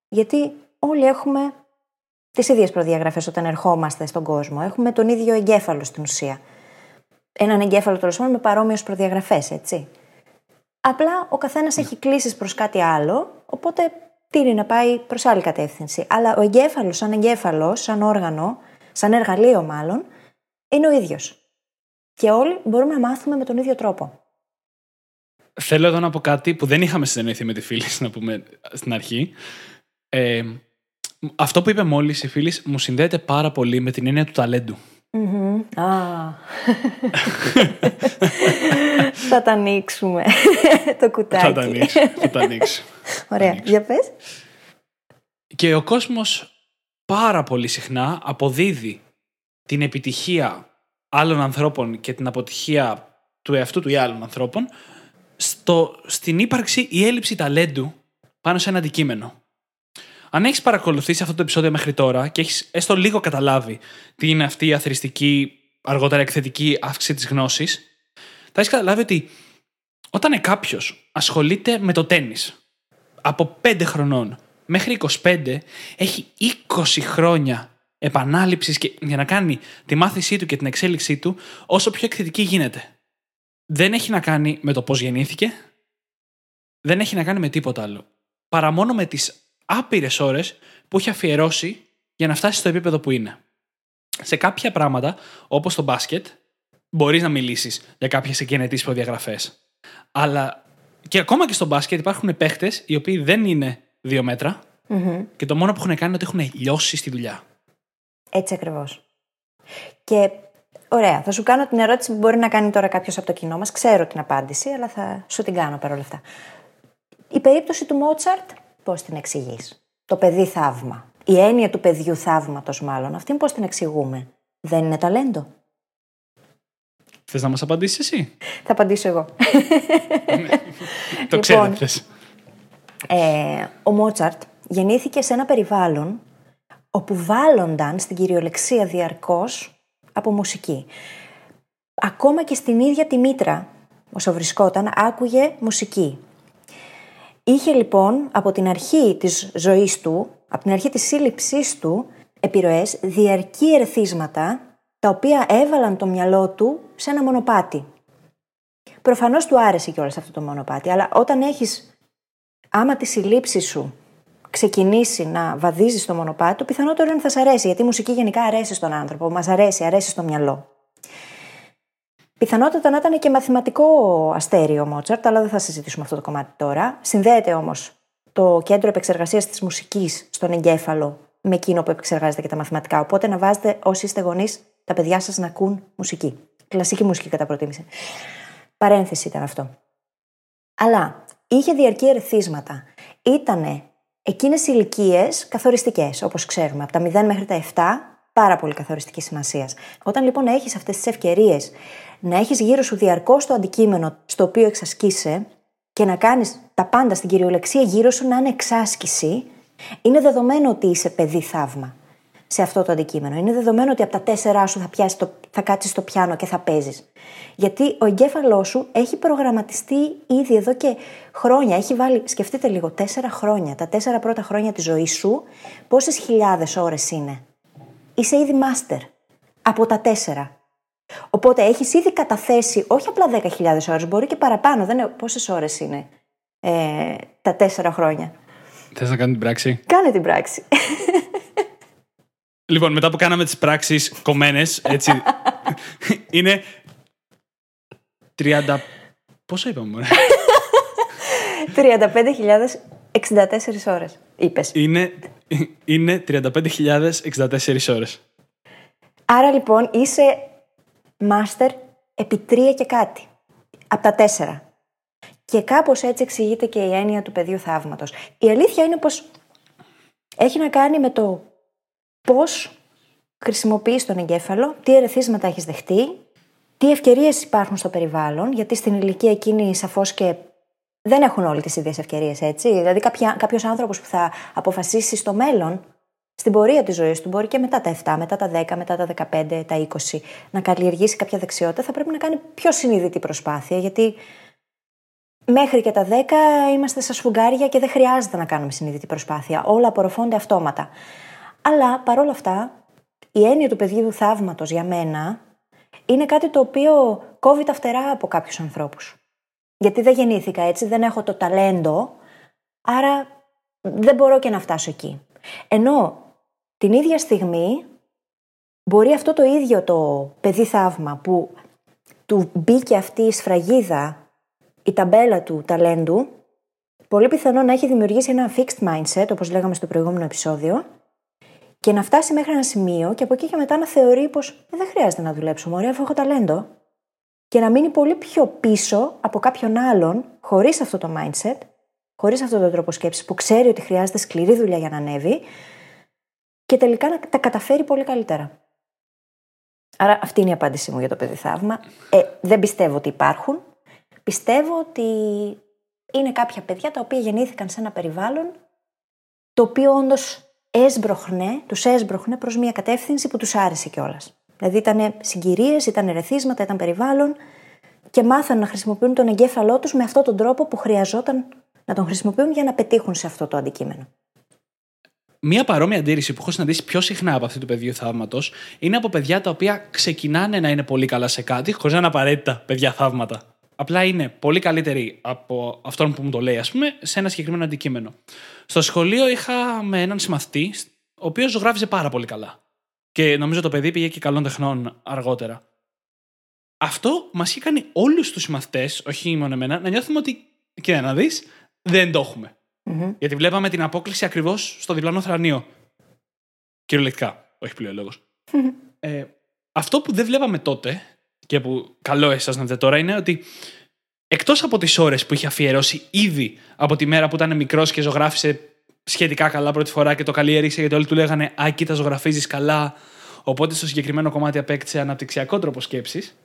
γιατί όλοι έχουμε τις ίδιες προδιαγραφές όταν ερχόμαστε στον κόσμο. Έχουμε τον ίδιο εγκέφαλο στην ουσία. Έναν εγκέφαλο τέλος πάντων με παρόμοιες προδιαγραφές, έτσι. Απλά ο καθένας έχει κλήσει προς κάτι άλλο, οπότε τίνει να πάει προς άλλη κατεύθυνση. Αλλά ο εγκέφαλος, σαν εγκέφαλος, σαν όργανο, σαν εργαλείο μάλλον, είναι ο ίδιος. Και όλοι μπορούμε να μάθουμε με τον ίδιο τρόπο. Θέλω εδώ να πω κάτι που δεν είχαμε συνεννοηθεί με τη φίλη, να πούμε στην αρχή. Ε, αυτό που είπε μόλις η φίλη μου συνδέεται πάρα πολύ με την έννοια του ταλέντου. θα τα ανοίξουμε το κουτάκι. Θα τα ανοίξω. Θα τα ανοίξω. Ωραία. Για πες. Και ο κόσμος πάρα πολύ συχνά αποδίδει την επιτυχία άλλων ανθρώπων και την αποτυχία του εαυτού του ή άλλων ανθρώπων στο, στην ύπαρξη ή έλλειψη ταλέντου πάνω σε ένα αντικείμενο. Αν έχεις παρακολουθήσει αυτό το επεισόδιο μέχρι τώρα και έχεις έστω λίγο καταλάβει τι είναι αυτή η αθρηστική, αργότερα εκθετική αύξηση της γνώσης, θα έχεις καταλάβει ότι όταν κάποιος ασχολείται με το τέννη από 5 χρονών μέχρι 25, έχει 20 χρόνια επανάληψης και, για να κάνει τη μάθησή του και την εξέλιξή του όσο πιο εκθετική γίνεται. Δεν έχει να κάνει με το πώς γεννήθηκε, δεν έχει να κάνει με τίποτα άλλο. Παρά μόνο με τις άπειρες ώρες που έχει αφιερώσει για να φτάσει στο επίπεδο που είναι. Σε κάποια πράγματα, όπως το μπάσκετ, μπορείς να μιλήσεις για κάποιες εκκαινετεί προδιαγραφές. Αλλά και ακόμα και στο μπάσκετ υπάρχουν παίχτες οι οποίοι δεν είναι δύο και το μόνο που έχουν κάνει είναι ότι έχουν λιώσει στη δουλειά. Έτσι ακριβώς. Και ωραία, θα σου κάνω την ερώτηση που μπορεί να κάνει τώρα κάποιος από το κοινό μας. Ξέρω την απάντηση, αλλά θα σου την κάνω παρόλα αυτά. Η περίπτωση του Μότσαρτ Πώς την εξηγείς. Το παιδί θαύμα. Η έννοια του παιδιού θαύματος, μάλλον, αυτή πώς την εξηγούμε. Δεν είναι ταλέντο. Θες να μας απαντήσεις εσύ; Θα απαντήσω εγώ. το ξέρω, λοιπόν, ε, ο Μότσαρτ γεννήθηκε σε ένα περιβάλλον όπου βάλλονταν στην κυριολεξία διαρκώς από μουσική. Ακόμα και στην ίδια τη μήτρα, όσο βρισκόταν, άκουγε μουσική. Είχε λοιπόν από την αρχή της ζωής του, από την αρχή της σύλληψής του, επιρροές, διαρκή ερεθίσματα, τα οποία έβαλαν το μυαλό του σε ένα μονοπάτι. Προφανώς του άρεσε κιόλας αυτό το μονοπάτι, αλλά όταν έχεις, άμα τη συλλήψη σου ξεκινήσει να βαδίζεις στο μονοπάτι του, πιθανότερο είναι θα σ' αρέσει, γιατί η μουσική γενικά αρέσει στον άνθρωπο, μας αρέσει, αρέσει στο μυαλό. Πιθανότατα να ήταν και μαθηματικό αστέριο ο Μότσαρτ, αλλά δεν θα συζητήσουμε αυτό το κομμάτι τώρα. Συνδέεται όμως το κέντρο επεξεργασίας της μουσικής στον εγκέφαλο με εκείνο που επεξεργάζεται και τα μαθηματικά. Οπότε να βάζετε όσοι είστε γονείς τα παιδιά σας να ακούν μουσική. Κλασική μουσική κατά προτίμηση. Παρένθεση ήταν αυτό. Αλλά είχε διαρκή ερεθίσματα. Ήτανε εκείνες οι ηλικίες καθοριστικές, όπως ξέρουμε, από τα 0 μέχρι τα 7, πάρα πολύ καθοριστικής σημασίας. Όταν λοιπόν έχεις αυτές τις ευκαιρίες να έχεις γύρω σου διαρκώς το αντικείμενο στο οποίο εξασκείσαι και και να κάνεις τα πάντα στην κυριολεξία γύρω σου να είναι εξάσκηση, είναι δεδομένο ότι είσαι παιδί θαύμα σε αυτό το αντικείμενο. Είναι δεδομένο ότι από τα τέσσερά σου θα, πιάσεις το, θα κάτσεις στο πιάνο και θα παίζεις. Γιατί ο εγκέφαλός σου έχει προγραμματιστεί ήδη εδώ και χρόνια. Έχει βάλει, σκεφτείτε λίγο, τέσσερα χρόνια. Τα τέσσερα πρώτα χρόνια της ζωής σου, πόσες χιλιάδες ώρες είναι. Είσαι ήδη μάστερ από τα τέσσερα. Οπότε έχεις ήδη καταθέσει όχι απλά 10.000 ώρες, μπορεί και παραπάνω. Δεν πόσες ώρες είναι ε, τα τέσσερα χρόνια; Θες να κάνει την πράξη; Κάνε την πράξη. Λοιπόν, μετά που κάναμε τις πράξεις κομμένες, έτσι. είναι. 30. Πόσο είπαμε, μωρέ; 35.064 ώρες. Είπες. Είναι, είναι 35.064 ώρες. Άρα λοιπόν είσαι μάστερ επί τρία και κάτι. Από τα τέσσερα. Και κάπως έτσι εξηγείται και η έννοια του πεδίου θαύματος. Η αλήθεια είναι πως έχει να κάνει με το πώς χρησιμοποιείς τον εγκέφαλο, τι ερεθίσματα έχεις δεχτεί, τι ευκαιρίες υπάρχουν στο περιβάλλον, γιατί στην ηλικία εκείνη σαφώς και δεν έχουν όλοι τις ίδιες ευκαιρίες, έτσι. Δηλαδή κάποιος άνθρωπος που θα αποφασίσει στο μέλλον, στην πορεία της ζωής του, μπορεί και μετά τα 7, μετά τα 10, μετά τα 15, τα 20, να καλλιεργήσει κάποια δεξιότητα, θα πρέπει να κάνει πιο συνειδητή προσπάθεια, γιατί Μέχρι και τα 10 είμαστε στα σφουγγάρια και δεν χρειάζεται να κάνουμε συνειδητή προσπάθεια. Όλα απορροφώνται αυτόματα. Αλλά παρόλα αυτά, η έννοια του παιδιού θαύματος για μένα είναι κάτι το οποίο κόβει τα φτερά από κάποιους ανθρώπους. Γιατί δεν γεννήθηκα έτσι, δεν έχω το ταλέντο, άρα δεν μπορώ και να φτάσω εκεί. Ενώ την ίδια στιγμή μπορεί αυτό το ίδιο το παιδί θαύμα που του μπήκε αυτή η σφραγίδα η ταμπέλα του ταλέντου πολύ πιθανό να έχει δημιουργήσει ένα fixed mindset, όπως λέγαμε στο προηγούμενο επεισόδιο, και να φτάσει μέχρι ένα σημείο και από εκεί και μετά να θεωρεί πως ε, δεν χρειάζεται να δουλέψω μωρέ αφού έχω ταλέντο και να μείνει πολύ πιο πίσω από κάποιον άλλον χωρίς αυτό το mindset, χωρίς αυτό το τρόπο σκέψης που ξέρει ότι χρειάζεται σκληρή δουλειά για να ανέβει και τελικά να τα καταφέρει πολύ καλύτερα. Άρα αυτή είναι η απάντησή μου για το παιδί θαύμα. Ε, δεν πιστεύω ότι υπάρχουν. Πιστεύω ότι είναι κάποια παιδιά τα οποία γεννήθηκαν σε ένα περιβάλλον το οποίο όντως έσπροχνε, τους έσπροχνε προς μια κατεύθυνση που τους άρεσε κιόλας. Δηλαδή ήταν συγκυρίες, ήταν ερεθίσματα, ήταν περιβάλλον και μάθαν να χρησιμοποιούν τον εγκέφαλό τους με αυτόν τον τρόπο που χρειαζόταν να τον χρησιμοποιούν για να πετύχουν σε αυτό το αντικείμενο. Μία παρόμοια αντίρρηση που έχω συναντήσει πιο συχνά από αυτή του πεδίου θαύματος είναι από παιδιά τα οποία ξεκινάνε να είναι πολύ καλά σε κάτι, χωρίς να είναι απαραίτητα παιδιά θαύματα. Απλά είναι πολύ καλύτερη από αυτόν που μου το λέει, ας πούμε, σε ένα συγκεκριμένο αντικείμενο. Στο σχολείο είχα με έναν συμμαθητή, ο οποίος ζωγράφιζε πάρα πολύ καλά. Και νομίζω το παιδί πήγε και καλών τεχνών αργότερα. Αυτό μας είχε κάνει όλους τους συμμαθητές, όχι μόνο εμένα, να νιώθουμε ότι, κοίτα να δεις, δεν το εχουμε Γιατί βλέπαμε την απόκληση ακριβώς στο διπλανό θρανίο. Κυριολεκτικά, όχι πλέον ε, αυτό που δεν βλέπαμε τότε και που καλό εσάς να δείτε τώρα είναι ότι εκτός από τις ώρες που είχε αφιερώσει ήδη από τη μέρα που ήταν μικρός και ζωγράφησε σχετικά καλά πρώτη φορά και το καλλιέργησε γιατί όλοι του λέγανε «Α, κοίτα ζωγραφίζεις καλά», οπότε στο συγκεκριμένο κομμάτι απέκτησε αναπτυξιακό τρόπο σκέψης,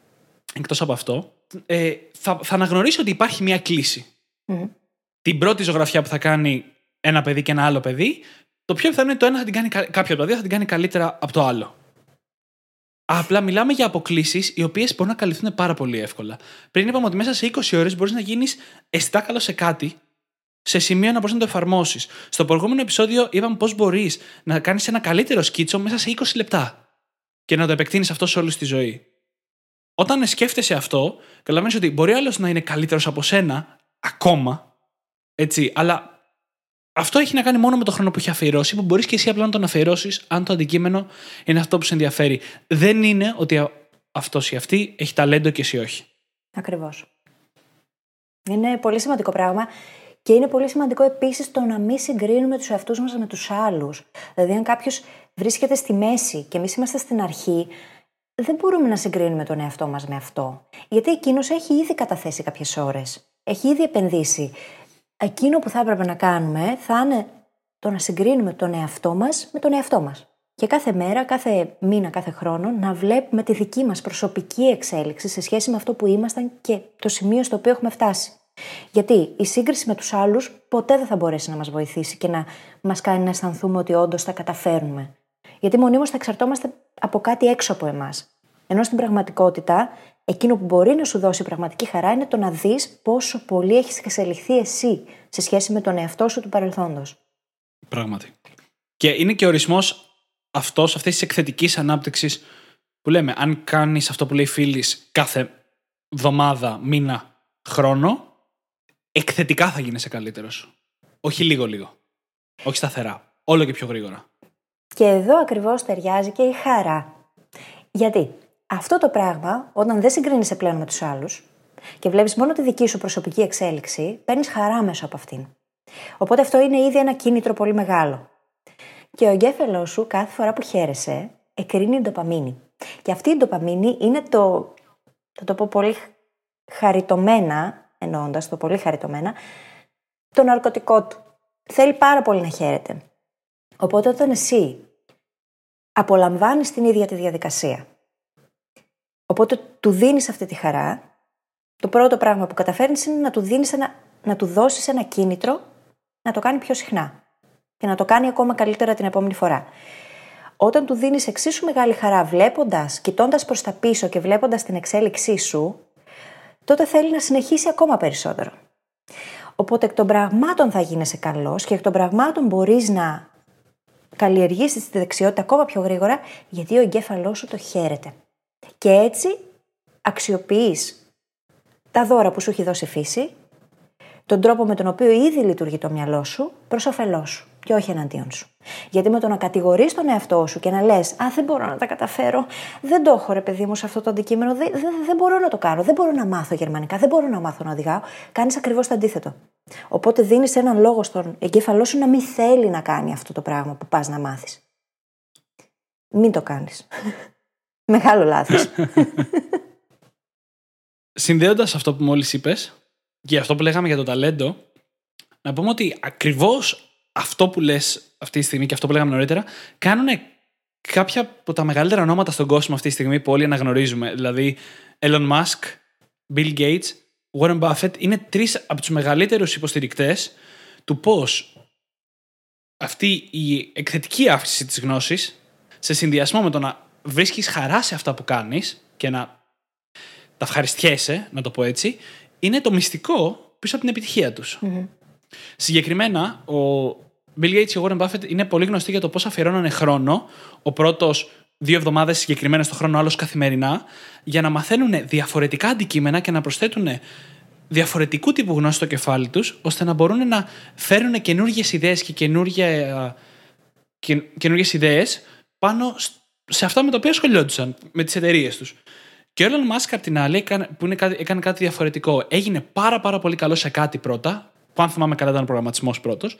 εκτός από αυτό, ε, θα, θα αναγνωρίσει ότι υπάρχει μια κλίση. Την πρώτη ζωγραφιά που θα κάνει ένα παιδί και ένα άλλο παιδί, το πιο πιθανό είναι το ένα θα την κάνει, κάποιο από τα δύο θα την κάνει καλύτερα από το άλλο. Απλά μιλάμε για αποκλήσεις οι οποίες μπορούν να καλυφθούν πάρα πολύ εύκολα. Πριν είπαμε ότι μέσα σε 20 ώρες μπορείς να γίνεις αισθητά καλό σε κάτι, σε σημείο να μπορείς να το εφαρμόσεις. Στο προηγούμενο επεισόδιο είπαμε πώς μπορείς να κάνεις ένα καλύτερο σκίτσο μέσα σε 20 λεπτά και να το επεκτείνεις αυτό σε όλη τη ζωή. Όταν σκέφτεσαι αυτό, καταλαβαίνεις ότι μπορεί άλλος να είναι καλύτερος από σένα ακόμα, έτσι, αλλά αυτό έχει να κάνει μόνο με το χρόνο που έχει αφιερώσει, που μπορείς και εσύ απλά να τον αφιερώσεις αν το αντικείμενο είναι αυτό που σε ενδιαφέρει. Δεν είναι ότι αυτός ή αυτή έχει ταλέντο και εσύ όχι. Ακριβώς. Είναι πολύ σημαντικό πράγμα. Και είναι πολύ σημαντικό επίσης το να μην συγκρίνουμε τους εαυτούς μας με τους άλλους. Δηλαδή, αν κάποιος βρίσκεται στη μέση και εμείς είμαστε στην αρχή, δεν μπορούμε να συγκρίνουμε τον εαυτό μας με αυτό. Γιατί εκείνος έχει ήδη καταθέσει κάποιες ώρες. Έχει ήδη επενδύσει εκείνο που θα έπρεπε να κάνουμε θα είναι το να συγκρίνουμε τον εαυτό μας με τον εαυτό μας. Και κάθε μέρα, κάθε μήνα, κάθε χρόνο να βλέπουμε τη δική μας προσωπική εξέλιξη σε σχέση με αυτό που ήμασταν και το σημείο στο οποίο έχουμε φτάσει. Γιατί η σύγκριση με τους άλλους ποτέ δεν θα μπορέσει να μας βοηθήσει και να μας κάνει να αισθανθούμε ότι όντως θα καταφέρνουμε. Γιατί μονίμως θα εξαρτώμαστε από κάτι έξω από εμάς. Ενώ στην πραγματικότητα, εκείνο που μπορεί να σου δώσει πραγματική χαρά είναι το να δεις πόσο πολύ έχεις εξελιχθεί εσύ σε σχέση με τον εαυτό σου του παρελθόντος. Πράγματι. Και είναι και ορισμός αυτός, αυτής της εκθετικής ανάπτυξης που λέμε, αν κάνεις αυτό που λέει φίλης κάθε εβδομάδα, μήνα, χρόνο, εκθετικά θα γίνεσαι καλύτερος. Όχι λίγο-λίγο. Όχι σταθερά. Όλο και πιο γρήγορα. Και εδώ ακριβώς ταιριάζει και η χαρά. Γιατί; Αυτό το πράγμα, όταν δεν συγκρίνεσαι πλέον με τους άλλους και βλέπεις μόνο τη δική σου προσωπική εξέλιξη, παίρνεις χαρά μέσα από αυτήν. Οπότε αυτό είναι ήδη ένα κίνητρο πολύ μεγάλο. Και ο εγκέφαλός σου κάθε φορά που χαίρεσαι εκρίνει ντοπαμίνη. Και αυτή η ντοπαμίνη είναι το, θα το πω πολύ χαριτωμένα, εννοώντας το πολύ χαριτωμένα, το ναρκωτικό του. Θέλει πάρα πολύ να χαίρεται. Οπότε όταν εσύ απολαμβάνεις την ίδια τη διαδικασία, οπότε του δίνεις αυτή τη χαρά, το πρώτο πράγμα που καταφέρνεις είναι να του, δίνεις ένα, να του δώσεις ένα κίνητρο να το κάνει πιο συχνά και να το κάνει ακόμα καλύτερα την επόμενη φορά. Όταν του δίνεις εξίσου μεγάλη χαρά βλέποντας, κοιτώντας προς τα πίσω και βλέποντας την εξέλιξή σου, τότε θέλει να συνεχίσει ακόμα περισσότερο. Οπότε εκ των πραγμάτων θα γίνεσαι καλός και εκ των πραγμάτων μπορείς να καλλιεργήσεις τη δεξιότητα ακόμα πιο γρήγορα γιατί ο εγκέφαλός σου το χαίρεται. Και έτσι αξιοποιείς τα δώρα που σου έχει δώσει φύση, τον τρόπο με τον οποίο ήδη λειτουργεί το μυαλό σου προς όφελός σου και όχι εναντίον σου. Γιατί με το να κατηγορείς τον εαυτό σου και να λες: Α, δεν μπορώ να τα καταφέρω, δεν το έχω ρε παιδί μου σε αυτό το αντικείμενο, δεν, δεν, δεν μπορώ να το κάνω, δεν μπορώ να μάθω γερμανικά, δεν μπορώ να μάθω να οδηγάω, κάνεις ακριβώς το αντίθετο. Οπότε δίνεις έναν λόγο στον εγκέφαλό σου να μην θέλει να κάνει αυτό το πράγμα που πας να μάθεις. Μην το κάνεις. Μεγάλο λάθος. Συνδέοντας αυτό που μόλις είπες και αυτό που λέγαμε για το ταλέντο, να πούμε ότι ακριβώς αυτό που λες αυτή τη στιγμή και αυτό που λέγαμε νωρίτερα, κάνουν κάποια από τα μεγαλύτερα ονόματα στον κόσμο αυτή τη στιγμή που όλοι αναγνωρίζουμε. Δηλαδή, Elon Musk, Bill Gates, Warren Buffett είναι τρεις από τους μεγαλύτερους υποστηρικτές του πώς αυτή η εκθετική αύξηση της γνώσης σε συνδυασμό με το να βρίσκεις χαρά σε αυτά που κάνεις και να τα ευχαριστιέσαι, να το πω έτσι, είναι το μυστικό πίσω από την επιτυχία τους. Συγκεκριμένα, ο Bill Gates και ο Warren Buffett είναι πολύ γνωστοί για το πώς αφιερώνανε χρόνο. Ο πρώτος δύο εβδομάδες συγκεκριμένα στο χρόνο, άλλος καθημερινά, για να μαθαίνουν διαφορετικά αντικείμενα και να προσθέτουν διαφορετικού τύπου γνώση στο κεφάλι τους, ώστε να μπορούν να φέρουν καινούργιες ιδέες και καινούργιες ιδέες πάνω σε αυτά με τα οποία ασχολιόντουσαν, με τις εταιρείες τους. Και ο Elon Musk, απ' την άλλη, που έκανε κάτι διαφορετικό, έγινε πάρα, πάρα πολύ καλό σε κάτι πρώτα, που αν θυμάμαι καλά ήταν ο προγραμματισμός πρώτος,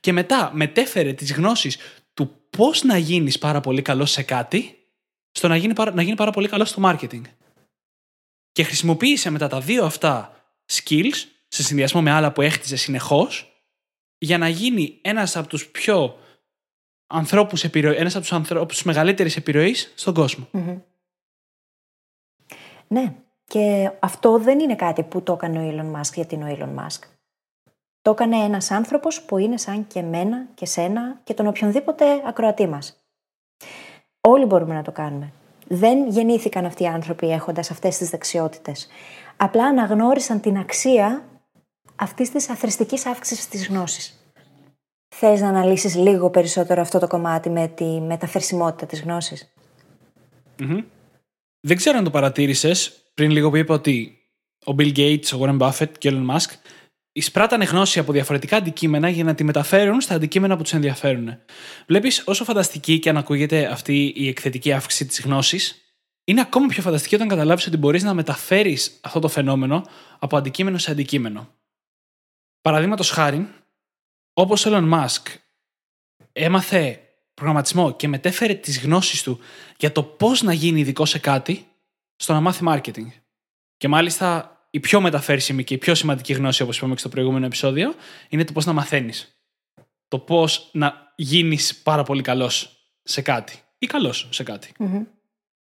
και μετά μετέφερε τις γνώσεις του πώς να γίνεις πάρα πολύ καλό σε κάτι στο να γίνει, να γίνει πάρα πολύ καλό στο marketing. Και χρησιμοποίησε μετά τα δύο αυτά skills σε συνδυασμό με άλλα που έχτιζε συνεχώς για να γίνει ένας από τους πιο ανθρώπους επιρροή, ένας από τους ανθρώπους μεγαλύτερης επιρροής στον κοσμο Ναι, και αυτό δεν είναι κάτι που το έκανε ο Elon Musk γιατί είναι ο Elon Musk. Το έκανε ένας άνθρωπος που είναι σαν και εμένα και σένα και τον οποιονδήποτε ακροατή μας. Όλοι μπορούμε να το κάνουμε. Δεν γεννήθηκαν αυτοί οι άνθρωποι έχοντας αυτές τις δεξιότητες. Απλά αναγνώρισαν την αξία αυτής της αθρηστικής αύξησης της γνώσης. Θες να αναλύσεις λίγο περισσότερο αυτό το κομμάτι με τη μεταφερσιμότητα της γνωσης Δεν ξέρω αν το παρατήρησες πριν λίγο που είπα ότι ο Bill Gates, ο Warren Buffett και ο Elon Musk εισπράτανε γνώση από διαφορετικά αντικείμενα για να τη μεταφέρουν στα αντικείμενα που τους ενδιαφέρουν. Βλέπεις όσο φανταστική και αν ακούγεται αυτή η εκθετική αύξηση της γνώσης, είναι ακόμα πιο φανταστική όταν καταλάβεις ότι μπορείς να μεταφέρεις αυτό το φαινόμενο από αντικείμενο σε αντικείμενο. Παραδείγματος χάρη, όπως ο Elon Musk έμαθε προγραμματισμό και μετέφερε τις γνώσεις του για το πώς να γίνει ειδικό σε κάτι, στο να μάθει marketing. Και μάλιστα η πιο μεταφέρσιμη και η πιο σημαντική γνώση, όπως είπαμε και στο προηγούμενο επεισόδιο, είναι το πώς να μαθαίνεις. Το πώς να γίνεις πάρα πολύ καλός σε κάτι ή καλός σε κάτι.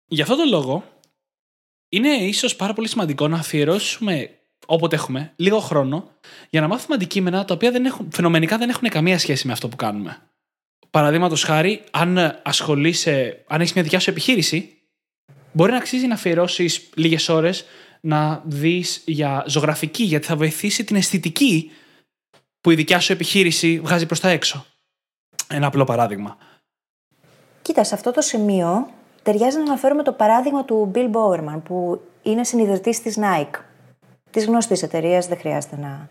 Γι' αυτό τον λόγο, είναι ίσως πάρα πολύ σημαντικό να αφιερώσουμε όποτε έχουμε, λίγο χρόνο για να μάθουμε αντικείμενα τα οποία δεν έχουν, φαινομενικά δεν έχουν καμία σχέση με αυτό που κάνουμε. Παραδείγματος χάρη, αν ασχολείσαι, αν έχεις μια δικιά σου επιχείρηση, μπορεί να αξίζει να αφιερώσεις λίγες ώρες να δεις για ζωγραφική, γιατί θα βοηθήσει την αισθητική που η δικιά σου επιχείρηση βγάζει προς τα έξω. Ένα απλό παράδειγμα. Κοίτας, σε αυτό το σημείο ταιριάζει να αναφέρουμε το παράδειγμα του Bill Bowerman, που είναι συνειδητής της Nike. Της γνωστής εταιρείας, δεν χρειάζεται να.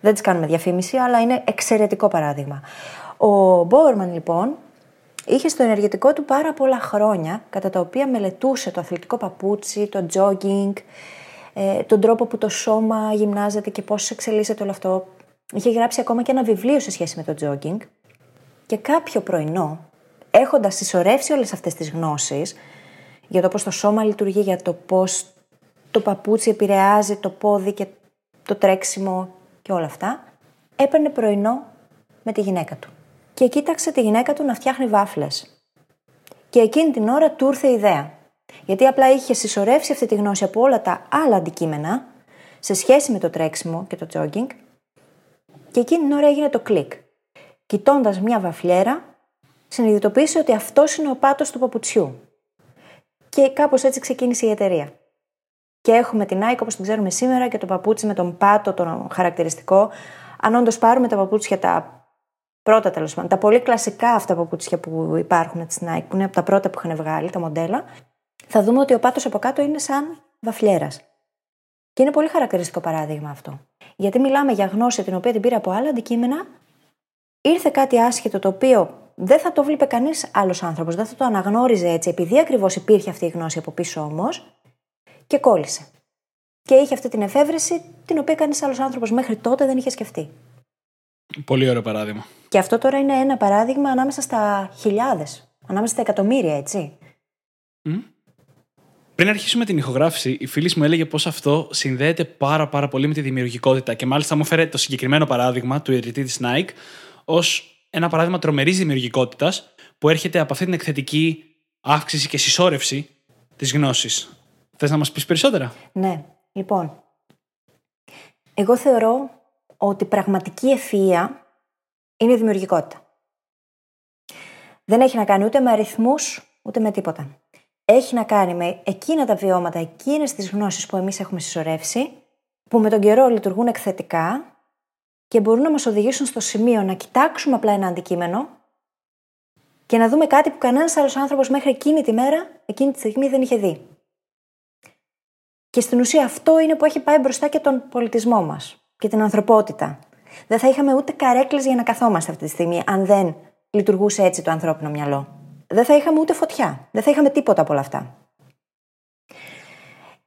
Δεν της κάνουμε διαφήμιση, αλλά είναι εξαιρετικό παράδειγμα. Ο Bowerman, λοιπόν, είχε στο ενεργητικό του πάρα πολλά χρόνια, κατά τα οποία μελετούσε το αθλητικό παπούτσι, το jogging, ε, τον τρόπο που το σώμα γυμνάζεται και πώς εξελίσσεται όλο αυτό. Είχε γράψει ακόμα και ένα βιβλίο σε σχέση με το jogging. Και κάποιο πρωινό, έχοντας συσσωρεύσει όλες αυτές τις γνώσεις για το πώς το σώμα λειτουργεί, για το πώς το παπούτσι επηρεάζει το πόδι και το τρέξιμο και όλα αυτά, έπαιρνε πρωινό με τη γυναίκα του. Και κοίταξε τη γυναίκα του να φτιάχνει βάφλες. Και εκείνη την ώρα του ήρθε η ιδέα. Γιατί απλά είχε συσσωρεύσει αυτή τη γνώση από όλα τα άλλα αντικείμενα σε σχέση με το τρέξιμο και το jogging και εκείνη την ώρα έγινε το κλικ. Κοιτώντας μια βαφλιέρα, συνειδητοποίησε ότι αυτός είναι ο πάτος του παπουτσιού. Και κάπως έτσι ξεκίνησε η εταιρεία. Και έχουμε την Nike όπως την ξέρουμε σήμερα και το παπούτσι με τον πάτο, τον χαρακτηριστικό. Αν όντως πάρουμε τα παπούτσια τα πρώτα τέλος πάντων, τα πολύ κλασικά αυτά παπούτσια που υπάρχουν της Nike, που είναι από τα πρώτα που είχαν βγάλει, τα μοντέλα, θα δούμε ότι ο πάτος από κάτω είναι σαν βαφλιέρα. Και είναι πολύ χαρακτηριστικό παράδειγμα αυτό. Γιατί μιλάμε για γνώση την οποία την πήρε από άλλα αντικείμενα, ήρθε κάτι άσχετο το οποίο δεν θα το βλέπει κανείς άλλος άνθρωπος, δεν θα το αναγνώριζε έτσι, επειδή ακριβώς υπήρχε αυτή η γνώση από πίσω όμως, και κόλλησε. Και είχε αυτή την εφεύρεση την οποία κανεί άλλος άνθρωπος μέχρι τότε δεν είχε σκεφτεί. Πολύ ωραίο παράδειγμα. Και αυτό τώρα είναι ένα παράδειγμα ανάμεσα στα χιλιάδες, ανάμεσα στα εκατομμύρια, έτσι. Πριν αρχίσουμε την ηχογράφηση, η φίλης μου έλεγε πως αυτό συνδέεται πάρα, πάρα πολύ με τη δημιουργικότητα και μάλιστα μου έφερε το συγκεκριμένο παράδειγμα του ιδρυτή της Nike ως ένα παράδειγμα τρομερής δημιουργικότητας που έρχεται από αυτή την εκθετική αύξηση και συσσόρευση της γνώσης. Θες να μας πεις περισσότερα; Ναι, λοιπόν. Εγώ θεωρώ ότι πραγματική ευφυΐα είναι η δημιουργικότητα. Δεν έχει να κάνει ούτε με αριθμούς, ούτε με τίποτα έχει να κάνει με εκείνα τα βιώματα, εκείνες τις γνώσεις που εμείς έχουμε συσσωρεύσει, που με τον καιρό λειτουργούν εκθετικά και μπορούν να μας οδηγήσουν στο σημείο να κοιτάξουμε απλά ένα αντικείμενο και να δούμε κάτι που κανένας άλλος άνθρωπος μέχρι εκείνη τη μέρα, εκείνη τη στιγμή δεν είχε δει. Και στην ουσία αυτό είναι που έχει πάει μπροστά και τον πολιτισμό μας και την ανθρωπότητα. Δεν θα είχαμε ούτε καρέκλες για να καθόμαστε αυτή τη στιγμή αν δεν λειτουργούσε έτσι το ανθρώπινο μυαλό δεν θα είχαμε ούτε φωτιά. Δεν θα είχαμε τίποτα από όλα αυτά.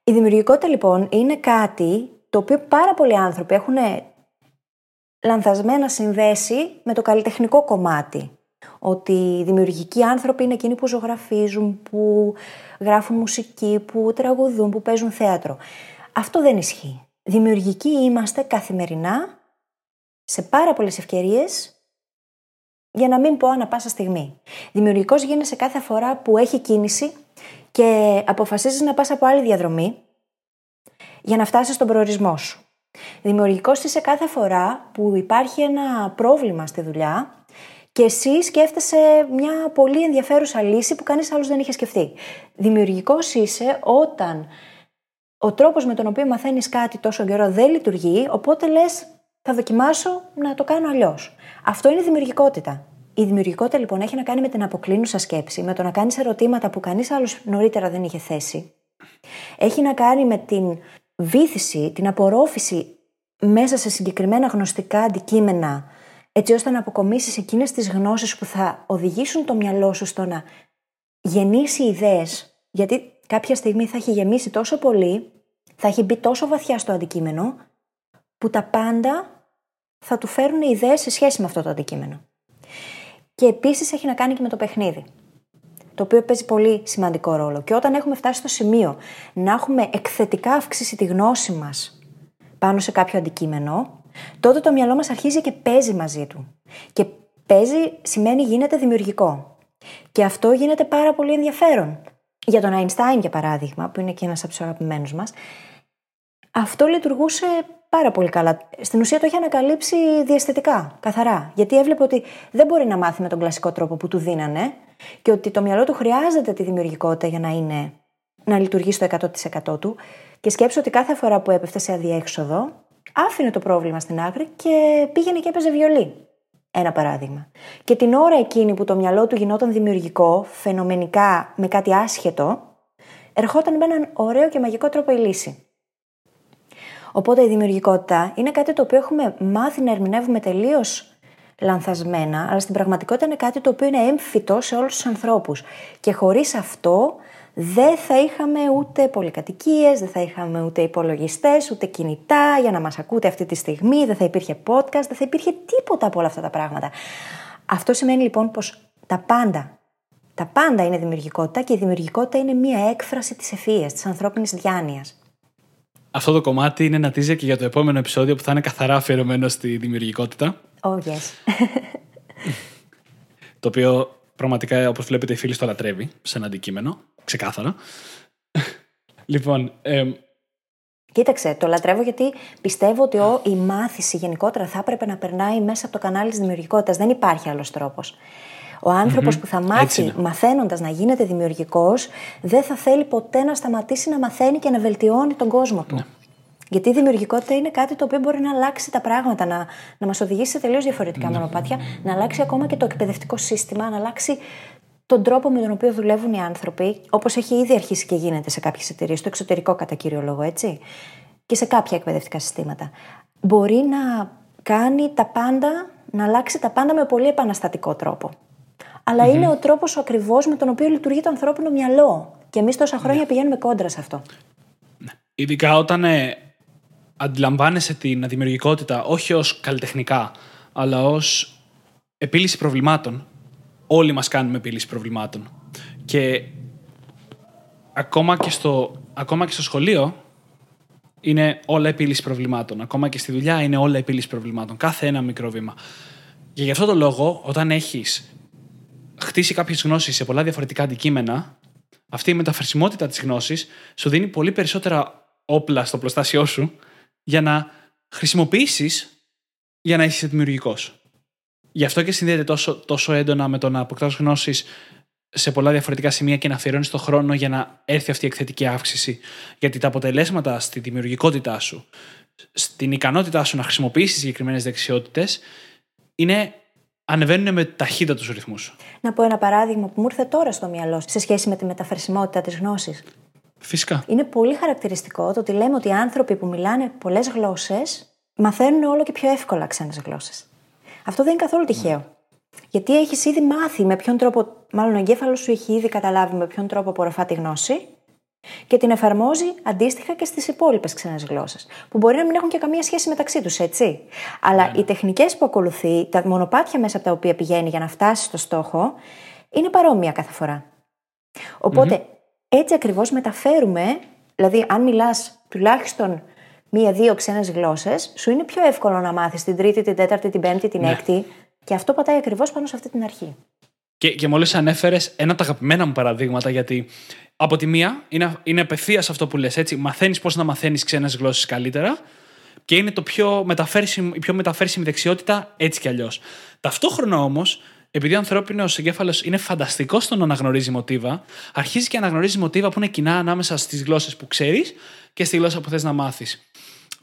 Η δημιουργικότητα λοιπόν είναι κάτι το οποίο πάρα πολλοί άνθρωποι έχουν λανθασμένα συνδέσει με το καλλιτεχνικό κομμάτι. Ότι οι δημιουργικοί άνθρωποι είναι εκείνοι που ζωγραφίζουν, που γράφουν μουσική, που τραγουδούν, που παίζουν θέατρο. Αυτό δεν ισχύει. Δημιουργικοί είμαστε καθημερινά σε πάρα πολλές ευκαιρίες για να μην πω ανα πάσα στιγμή. Δημιουργικός γίνεσαι κάθε φορά που έχει κίνηση και αποφασίζεις να πας από άλλη διαδρομή για να φτάσεις στον προορισμό σου. Δημιουργικός είσαι κάθε φορά που υπάρχει ένα πρόβλημα στη δουλειά και εσύ σκέφτεσαι μια πολύ ενδιαφέρουσα λύση που κανείς άλλος δεν είχε σκεφτεί. Δημιουργικός είσαι όταν ο τρόπος με τον οποίο μαθαίνεις κάτι τόσο καιρό δεν λειτουργεί, οπότε λες, θα δοκιμάσω να το κάνω αλλιώς. Αυτό είναι δημιουργικότητα. Η δημιουργικότητα λοιπόν έχει να κάνει με την αποκλίνουσα σκέψη, με το να κάνεις ερωτήματα που κανείς άλλος νωρίτερα δεν είχε θέσει. Έχει να κάνει με την βήθηση, την απορρόφηση μέσα σε συγκεκριμένα γνωστικά αντικείμενα, έτσι ώστε να αποκομίσεις εκείνες τις γνώσεις που θα οδηγήσουν το μυαλό σου στο να γεννήσει ιδέες, γιατί κάποια στιγμή θα έχει γεμίσει τόσο πολύ, θα έχει μπει τόσο βαθιά στο αντικείμενο, που τα πάντα θα του φέρουν ιδέες σε σχέση με αυτό το αντικείμενο. Και επίσης έχει να κάνει και με το παιχνίδι. Το οποίο παίζει πολύ σημαντικό ρόλο. Και όταν έχουμε φτάσει στο σημείο να έχουμε εκθετικά αυξήσει τη γνώση μας πάνω σε κάποιο αντικείμενο, τότε το μυαλό μας αρχίζει και παίζει μαζί του. Και παίζει σημαίνει γίνεται δημιουργικό. Και αυτό γίνεται πάρα πολύ ενδιαφέρον. Για τον Einstein, για παράδειγμα, που είναι και ένας από τους αγαπημένους μας, αυτό λειτουργούσε πάρα πολύ καλά. Στην ουσία το είχε ανακαλύψει διαστητικά, καθαρά. Γιατί έβλεπε ότι δεν μπορεί να μάθει με τον κλασικό τρόπο που του δίνανε και ότι το μυαλό του χρειάζεται τη δημιουργικότητα για να είναι να λειτουργεί στο 100% του. Και σκέψω ότι κάθε φορά που έπεφτε σε αδιέξοδο, άφηνε το πρόβλημα στην άκρη και πήγαινε και έπαιζε βιολί. Ένα παράδειγμα. Και την ώρα εκείνη που το μυαλό του γινόταν δημιουργικό, φαινομενικά με κάτι άσχετο, ερχόταν με έναν ωραίο και μαγικό τρόπο η λύση. Οπότε η δημιουργικότητα είναι κάτι το οποίο έχουμε μάθει να ερμηνεύουμε τελείως λανθασμένα, αλλά στην πραγματικότητα είναι κάτι το οποίο είναι έμφυτο σε όλους τους ανθρώπους. Και χωρίς αυτό δεν θα είχαμε ούτε πολυκατοικίες, δεν θα είχαμε ούτε υπολογιστές, ούτε κινητά για να μας ακούτε αυτή τη στιγμή, δεν θα υπήρχε podcast, δεν θα υπήρχε τίποτα από όλα αυτά τα πράγματα. Αυτό σημαίνει λοιπόν πως τα πάντα, τα πάντα είναι δημιουργικότητα και η δημιουργικότητα είναι μία έκφραση της ευφυα, της ανθρώπινης διάνοιας. Αυτό το κομμάτι είναι ένα teaser και για το επόμενο επεισόδιο που θα είναι καθαρά αφιερωμένο στη δημιουργικότητα. Oh, yes. το οποίο πραγματικά, όπως βλέπετε, η φίλη το λατρεύει σε ένα αντικείμενο. Ξεκάθαρα. λοιπόν. Ε, Κοίταξε, το λατρεύω γιατί πιστεύω ότι η μάθηση γενικότερα θα έπρεπε να περνάει μέσα από το κανάλι της δημιουργικότητας. Δεν υπάρχει άλλος τρόπος. Ο ανθρωπο που θα μάθει μαθαίνοντας να γίνεται δημιουργικός, δεν θα θέλει ποτέ να σταματήσει να μαθαίνει και να βελτιώνει τον κόσμο του. Ναι. Γιατί η δημιουργικότητα είναι κάτι το οποίο μπορεί να αλλάξει τα πράγματα, να, να μας οδηγήσει σε τελείως διαφορετικά ναι. μονοπάτια, να αλλάξει ακόμα και το εκπαιδευτικό σύστημα, να αλλάξει τον τρόπο με τον οποίο δουλεύουν οι άνθρωποι, όπως έχει ήδη αρχίσει και γίνεται σε κάποιες εταιρείες, στο εξωτερικό κατά κύριο λόγο, έτσι, και σε κάποια εκπαιδευτικά συστήματα. Μπορεί να κάνει τα πάντα, να αλλάξει τα πάντα με πολύ επαναστατικό τρόπο. Αλλά mm-hmm. είναι ο τρόπος ακριβώς με τον οποίο λειτουργεί το ανθρώπινο μυαλό. Και εμείς τόσα χρόνια ναι. πηγαίνουμε κόντρα σε αυτό. Ναι. Ειδικά όταν ε, αντιλαμβάνεσαι την δημιουργικότητα όχι ως καλλιτεχνικά, αλλά ως επίλυση προβλημάτων όλοι μας κάνουμε επίλυση προβλημάτων. Και ακόμα και στο, ακόμα και στο σχολείο είναι όλα επίλυση προβλημάτων. Ακόμα και στη δουλειά είναι όλα επίλυση προβλημάτων. Κάθε ένα μικρό βήμα. Και γι' αυτό το λόγο, όταν έχεις χτίσει κάποιες γνώσεις σε πολλά διαφορετικά αντικείμενα, αυτή η μεταφερσιμότητα της γνώσης σου δίνει πολύ περισσότερα όπλα στο πλωστάσιό σου για να χρησιμοποιήσεις για να είσαι δημιουργικός. Γι' αυτό και συνδέεται τόσο, τόσο έντονα με το να αποκτάς γνώσεις σε πολλά διαφορετικά σημεία και να αφιερώνεις το χρόνο για να έρθει αυτή η εκθετική αύξηση. Γιατί τα αποτελέσματα στη δημιουργικότητά σου, στην ικανότητά σου να χρησιμοποιήσεις συγκεκριμένες δεξιότητες, είναι ανεβαίνουν με ταχύτητα τους ρυθμούς. Να πω ένα παράδειγμα που μου ήρθε τώρα στο μυαλό σε σχέση με τη μεταφερσιμότητα της γνώσης. Φυσικά. Είναι πολύ χαρακτηριστικό το ότι λέμε ότι οι άνθρωποι που μιλάνε πολλές γλώσσες μαθαίνουν όλο και πιο εύκολα ξένες γλώσσες. Αυτό δεν είναι καθόλου τυχαίο. Γιατί έχεις ήδη μάθει με ποιον τρόπο, μάλλον ο εγκέφαλος σου έχει ήδη καταλάβει με ποιον τρόπο απορροφά τη γνώση και την εφαρμόζει αντίστοιχα και στις υπόλοιπες ξένες γλώσσες. Που μπορεί να μην έχουν και καμία σχέση μεταξύ τους, έτσι. Αλλά ναι, ναι. οι τεχνικές που ακολουθεί, τα μονοπάτια μέσα από τα οποία πηγαίνει για να φτάσει στο στόχο, είναι παρόμοια κάθε φορά. Έτσι ακριβώς μεταφέρουμε, δηλαδή, αν μιλάς τουλάχιστον μία-δύο ξένες γλώσσες, σου είναι πιο εύκολο να μάθεις την τρίτη, την τέταρτη, την πέμπτη, την ναι. έκτη. Και αυτό πατάει ακριβώς πάνω σε αυτή την αρχή. Και, και μόλις ανέφερες ένα από τα αγαπημένα μου παραδείγματα, γιατί από τη μία είναι, είναι απευθείας αυτό που λες, έτσι. Μαθαίνεις πώς να μαθαίνεις ξένες γλώσσες καλύτερα και είναι το πιο η πιο μεταφέρσιμη δεξιότητα έτσι κι αλλιώς. Ταυτόχρονα όμως, επειδή ο ανθρώπινος εγκέφαλος είναι φανταστικός στο να αναγνωρίζει μοτίβα, αρχίζει και αναγνωρίζει μοτίβα που είναι κοινά ανάμεσα στις γλώσσες που ξέρεις και στη γλώσσα που θες να μάθεις.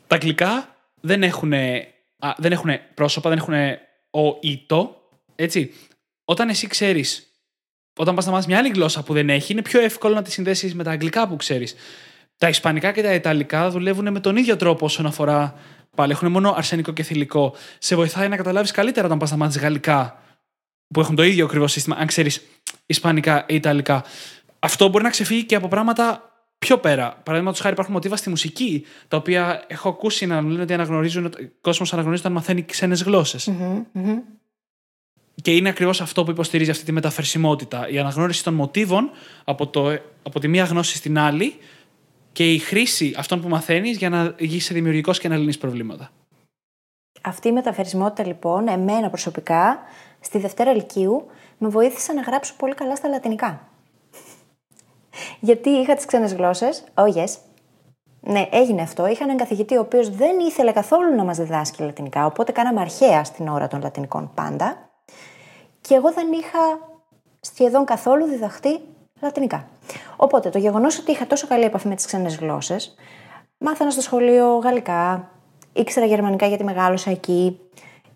Τα αγγλικά δεν έχουν, δεν έχουν πρόσωπα, δεν έχουν ο ή το. Έτσι. Όταν εσύ ξέρεις, όταν πας να μάθεις μια άλλη γλώσσα που δεν έχει, είναι πιο εύκολο να τη συνδέσεις με τα αγγλικά που ξέρεις. Τα ισπανικά και τα ιταλικά δουλεύουν με τον ίδιο τρόπο όσον αφορά. Πάλι έχουν μόνο αρσενικό και θηλυκό. Σε βοηθάει να καταλάβεις καλύτερα όταν πας να μάθεις γαλλικά, που έχουν το ίδιο ακριβώς σύστημα, αν ξέρεις ισπανικά ή ιταλικά. Αυτό μπορεί να ξεφύγει και από πράγματα πιο πέρα. Παραδείγματος χάρη, υπάρχουν μοτίβα στη μουσική, τα οποία έχω ακούσει να λένε ότι αναγνωρίζουν, ο κόσμος αναγνωρίζει όταν μαθαίνει ξένες Και είναι ακριβώς αυτό που υποστηρίζει αυτή τη μεταφερσιμότητα. Η αναγνώριση των μοτίβων από, το, από τη μία γνώση στην άλλη και η χρήση αυτών που μαθαίνεις για να είσαι δημιουργικός και να λύνεις προβλήματα. Αυτή η μεταφερσιμότητα, λοιπόν, εμένα προσωπικά, στη Δευτέρα Λυκείου, με βοήθησε να γράψω πολύ καλά στα λατινικά. Γιατί είχα τις ξένες γλώσσες. Oh, yes. Ναι, έγινε αυτό. Είχαν έναν καθηγητή ο οποίος δεν ήθελε καθόλου να μας διδάσκει λατινικά, οπότε κάναμε αρχαία στην ώρα των λατινικών πάντα. Και εγώ δεν είχα σχεδόν καθόλου διδαχτεί λατινικά. Οπότε το γεγονός ότι είχα τόσο καλή επαφή με τις ξένες γλώσσες, μάθανα στο σχολείο γαλλικά, ήξερα γερμανικά γιατί μεγάλωσα εκεί,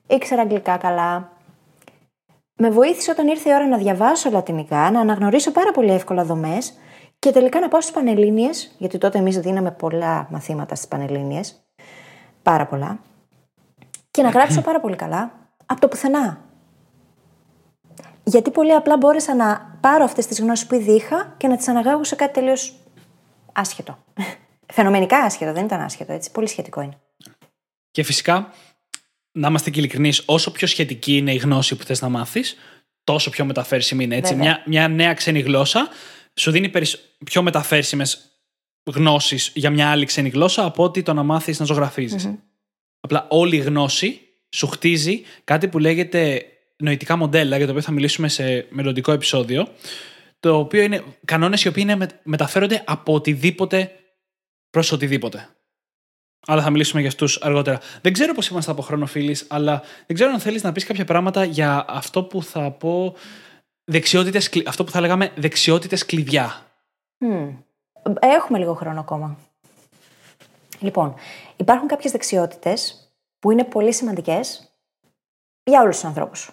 ήξερα αγγλικά καλά. Με βοήθησε όταν ήρθε η ώρα να διαβάσω λατινικά, να αναγνωρίσω πάρα πολύ εύκολα δομές και τελικά να πάω στις Πανελλήνιες, γιατί τότε εμείς δίναμε πολλά μαθήματα στις Πανελλήνιες. Πάρα πολλά. Και να γράψω πάρα πολύ καλά από το πουθενά. Γιατί πολύ απλά μπόρεσα να πάρω αυτές τις γνώσεις που ήδη είχα και να τις αναγάγω σε κάτι τελείως άσχετο. Φαινομενικά άσχετο, δεν ήταν άσχετο, έτσι. Πολύ σχετικό είναι. Και φυσικά, να είμαστε και ειλικρινείς, όσο πιο σχετική είναι η γνώση που θες να μάθεις, τόσο πιο μεταφέρσιμη είναι. Έτσι. Μια, μια νέα ξένη γλώσσα σου δίνει πιο μεταφέρσιμες γνώσεις για μια άλλη ξένη γλώσσα από ότι το να μάθεις να ζωγραφιζει Απλά όλη η γνώση σου χτίζει κάτι που λέγεται νοητικά μοντέλα, για το οποίο θα μιλήσουμε σε μελλοντικό επεισόδιο. Το οποίο είναι κανόνες οι οποίοι είναι, μεταφέρονται από οτιδήποτε προς οτιδήποτε. Αλλά θα μιλήσουμε για αυτούς αργότερα. Δεν ξέρω πώς είμαστε από χρόνο, φίλοι, αλλά δεν ξέρω αν θέλεις να πεις κάποια πράγματα για αυτό που θα πω. Δεξιότητες, αυτό που θα λέγαμε δεξιότητες κλειδιά. Έχουμε λίγο χρόνο ακόμα. Λοιπόν, υπάρχουν κάποιες δεξιότητες που είναι πολύ σημαντικές για όλους τους ανθρώπους.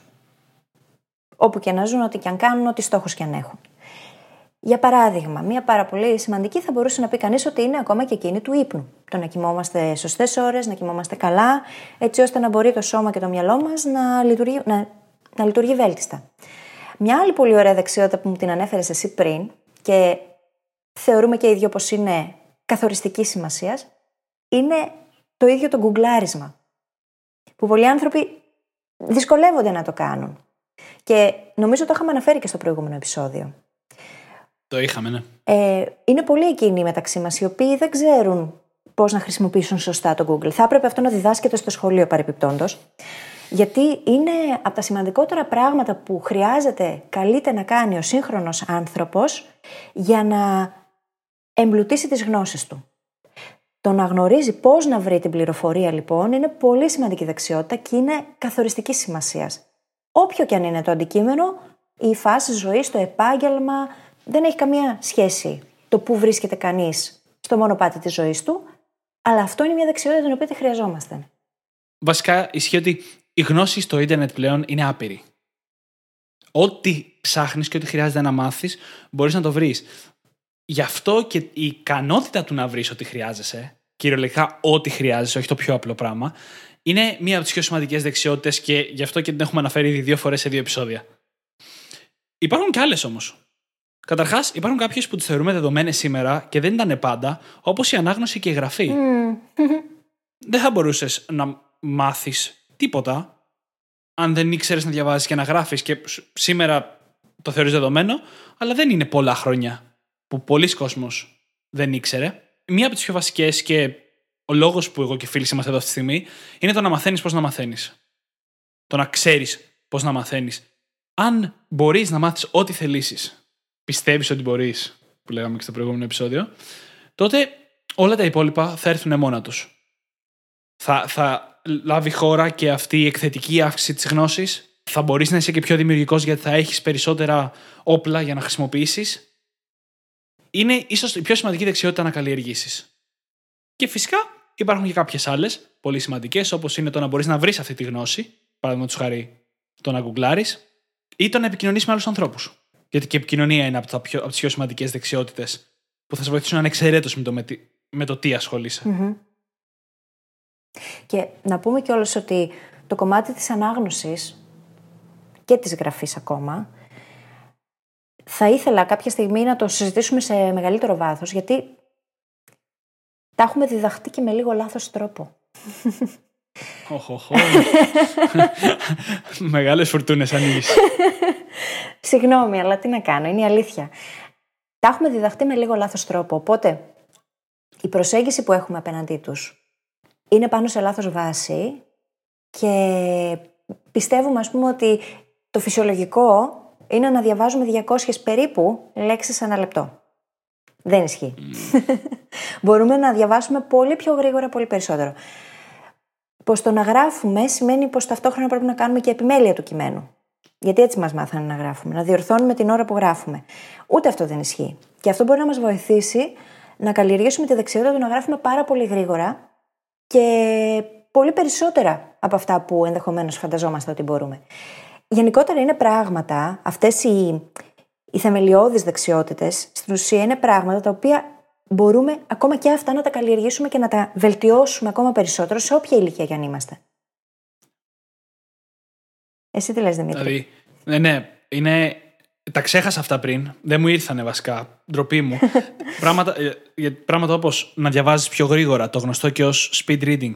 Όπου και να ζουν, ό,τι και αν κάνουν, ό,τι στόχους και αν έχουν. Για παράδειγμα, μία πάρα πολύ σημαντική θα μπορούσε να πει κανείς ότι είναι ακόμα και εκείνη του ύπνου. Το να κοιμόμαστε σωστές ώρες, να κοιμόμαστε καλά, έτσι ώστε να μπορεί το σώμα και το μυαλό μας να λειτουργεί, να, να λειτουργεί βέλτιστα. Μια άλλη πολύ ωραία δεξιότητα που μου την ανέφερες εσύ πριν και θεωρούμε και οι δύο πως είναι καθοριστική σημασίας, είναι το ίδιο το γκουγκλάρισμα. Που πολλοί άνθρωποι δυσκολεύονται να το κάνουν. Και νομίζω το είχαμε αναφέρει και στο προηγούμενο επεισόδιο. Το είχαμε, ναι. Ε, είναι πολλοί εκείνοι μεταξύ μας οι οποίοι δεν ξέρουν πώς να χρησιμοποιήσουν σωστά το Google. Θα έπρεπε αυτό να διδάσκεται στο σχολείο παρεπιπτόντω. Γιατί είναι από τα σημαντικότερα πράγματα που χρειάζεται καλείται να κάνει ο σύγχρονος άνθρωπος για να εμπλουτίσει τις γνώσεις του. Το να γνωρίζει πώς να βρει την πληροφορία λοιπόν είναι πολύ σημαντική δεξιότητα και είναι καθοριστική σημασίας. Όποιο και αν είναι το αντικείμενο, η φάση ζωής, το επάγγελμα, δεν έχει καμία σχέση το πού βρίσκεται κανείς στο μονοπάτι της ζωής του, αλλά αυτό είναι μια δεξιότητα την οποία τη χρειαζόμαστε. Βασικά ισχύει ότι η γνώση στο ίντερνετ πλέον είναι άπειρη. Ό,τι ψάχνεις και ό,τι χρειάζεται να μάθεις, μπορείς να το βρεις. Γι' αυτό και η ικανότητα του να βρεις ό,τι χρειάζεσαι, κυριολεκτικά ό,τι χρειάζεσαι, όχι το πιο απλό πράγμα, είναι μία από τις πιο σημαντικές δεξιότητες και γι' αυτό και την έχουμε αναφέρει ήδη δύο φορές σε δύο επεισόδια. Υπάρχουν και άλλες όμως. Καταρχάς, υπάρχουν κάποιες που τις θεωρούμε δεδομένες σήμερα και δεν ήταν πάντα, όπως η ανάγνωση και η γραφή. δεν θα μπορούσες να μάθεις τίποτα αν δεν ήξερες να διαβάζεις και να γράφεις. Και σήμερα το θεωρείς δεδομένο, αλλά δεν είναι πολλά χρόνια που πολλοί κόσμος δεν ήξερε. Μία από τις πιο βασικές και ο λόγος που εγώ και φίλοι είμαστε εδώ αυτή τη στιγμή είναι το να μαθαίνεις πώς να μαθαίνεις. Το να ξέρεις πώς να μαθαίνεις. Αν μπορείς να μάθεις ό,τι θελήσεις πιστεύεις ότι μπορείς, που λέγαμε και στο προηγούμενο επεισόδιο, τότε όλα τα υπόλοιπα θα έρθουν μόνα τους. Θα, θα λάβει χώρα και αυτή η εκθετική αύξηση της γνώσης. Θα μπορείς να είσαι και πιο δημιουργικός γιατί θα έχεις περισσότερα όπλα για να χρησιμοποιήσεις. Είναι ίσως η πιο σημαντική δεξιότητα να καλλιεργήσεις. Και φυσικά υπάρχουν και κάποιες άλλες πολύ σημαντικές, όπως είναι το να μπορείς να βρεις αυτή τη γνώση, παραδείγματος χάρη το να γκουγκλάρεις, ή το να επικοινωνήσει με άλλους ανθρώπους. Γιατί και η επικοινωνία είναι από, πιο, από τις πιο σημαντικές δεξιότητες που θα σε βοηθήσουν ανεξαιρέτως με το, με, με το τι ασχολείσαι. Και να πούμε κιόλας ότι το κομμάτι της ανάγνωσης και της γραφής ακόμα θα ήθελα κάποια στιγμή να το συζητήσουμε σε μεγαλύτερο βάθος γιατί τα έχουμε διδαχτεί και με λίγο λάθος τρόπο. Οχ, Μεγάλες φουρτούνες ανοίγεις. Συγγνώμη, αλλά τι να κάνω, είναι η αλήθεια. Τα έχουμε διδαχτεί με λίγο λάθος τρόπο, οπότε η προσέγγιση που έχουμε απέναντί τους είναι πάνω σε λάθος βάση και πιστεύουμε ας πούμε ότι το φυσιολογικό είναι να διαβάζουμε 200 περίπου λέξεις ένα λεπτό. Δεν ισχύει. Μπορούμε να διαβάσουμε πολύ πιο γρήγορα, πολύ περισσότερο. Πως το να γράφουμε σημαίνει πως ταυτόχρονα πρέπει να κάνουμε και επιμέλεια του κειμένου. Γιατί έτσι μας μάθανε να γράφουμε, να διορθώνουμε την ώρα που γράφουμε. Ούτε αυτό δεν ισχύει. Και αυτό μπορεί να μας βοηθήσει να καλλιεργήσουμε τη δεξιότητα του να γράφουμε πάρα πολύ γρήγορα και πολύ περισσότερα από αυτά που ενδεχομένως φανταζόμαστε ότι μπορούμε. Γενικότερα είναι πράγματα, αυτές οι, οι θεμελιώδεις δεξιότητες, στην ουσία είναι πράγματα τα οποία μπορούμε ακόμα και αυτά να τα καλλιεργήσουμε και να τα βελτιώσουμε ακόμα περισσότερο σε όποια ηλικία κι αν είμαστε. Εσύ τι λες Δημήτρη; Δηλαδή, ναι, ναι, είναι... Τα ξέχασα αυτά πριν. Δεν μου ήρθανε βασικά. Ντροπή μου. πράγματα, ε, πράγματα όπως να διαβάζεις πιο γρήγορα, το γνωστό και ως speed reading.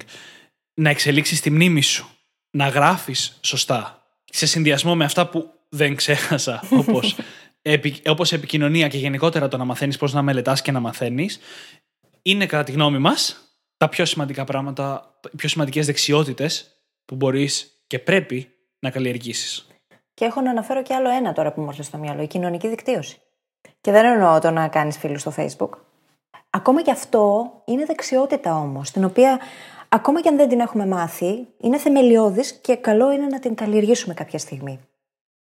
Να εξελίξεις τη μνήμη σου. Να γράφεις σωστά. Σε συνδυασμό με αυτά που δεν ξέχασα, όπως όπως επικοινωνία και γενικότερα το να μαθαίνεις πώς να μελετάς και να μαθαίνεις, είναι κατά τη γνώμη μας τα πιο σημαντικά πράγματα, οι πιο σημαντικές δεξιότητες που μπορείς και πρέπει να καλλιεργήσεις. Και έχω να αναφέρω και άλλο ένα τώρα που μου έρθει στο μυαλό, η κοινωνική δικτύωση. Και δεν εννοώ το να κάνεις φίλους στο Facebook. Ακόμα και αυτό είναι δεξιότητα όμως, την οποία ακόμα και αν δεν την έχουμε μάθει, είναι θεμελιώδης και καλό είναι να την καλλιεργήσουμε κάποια στιγμή.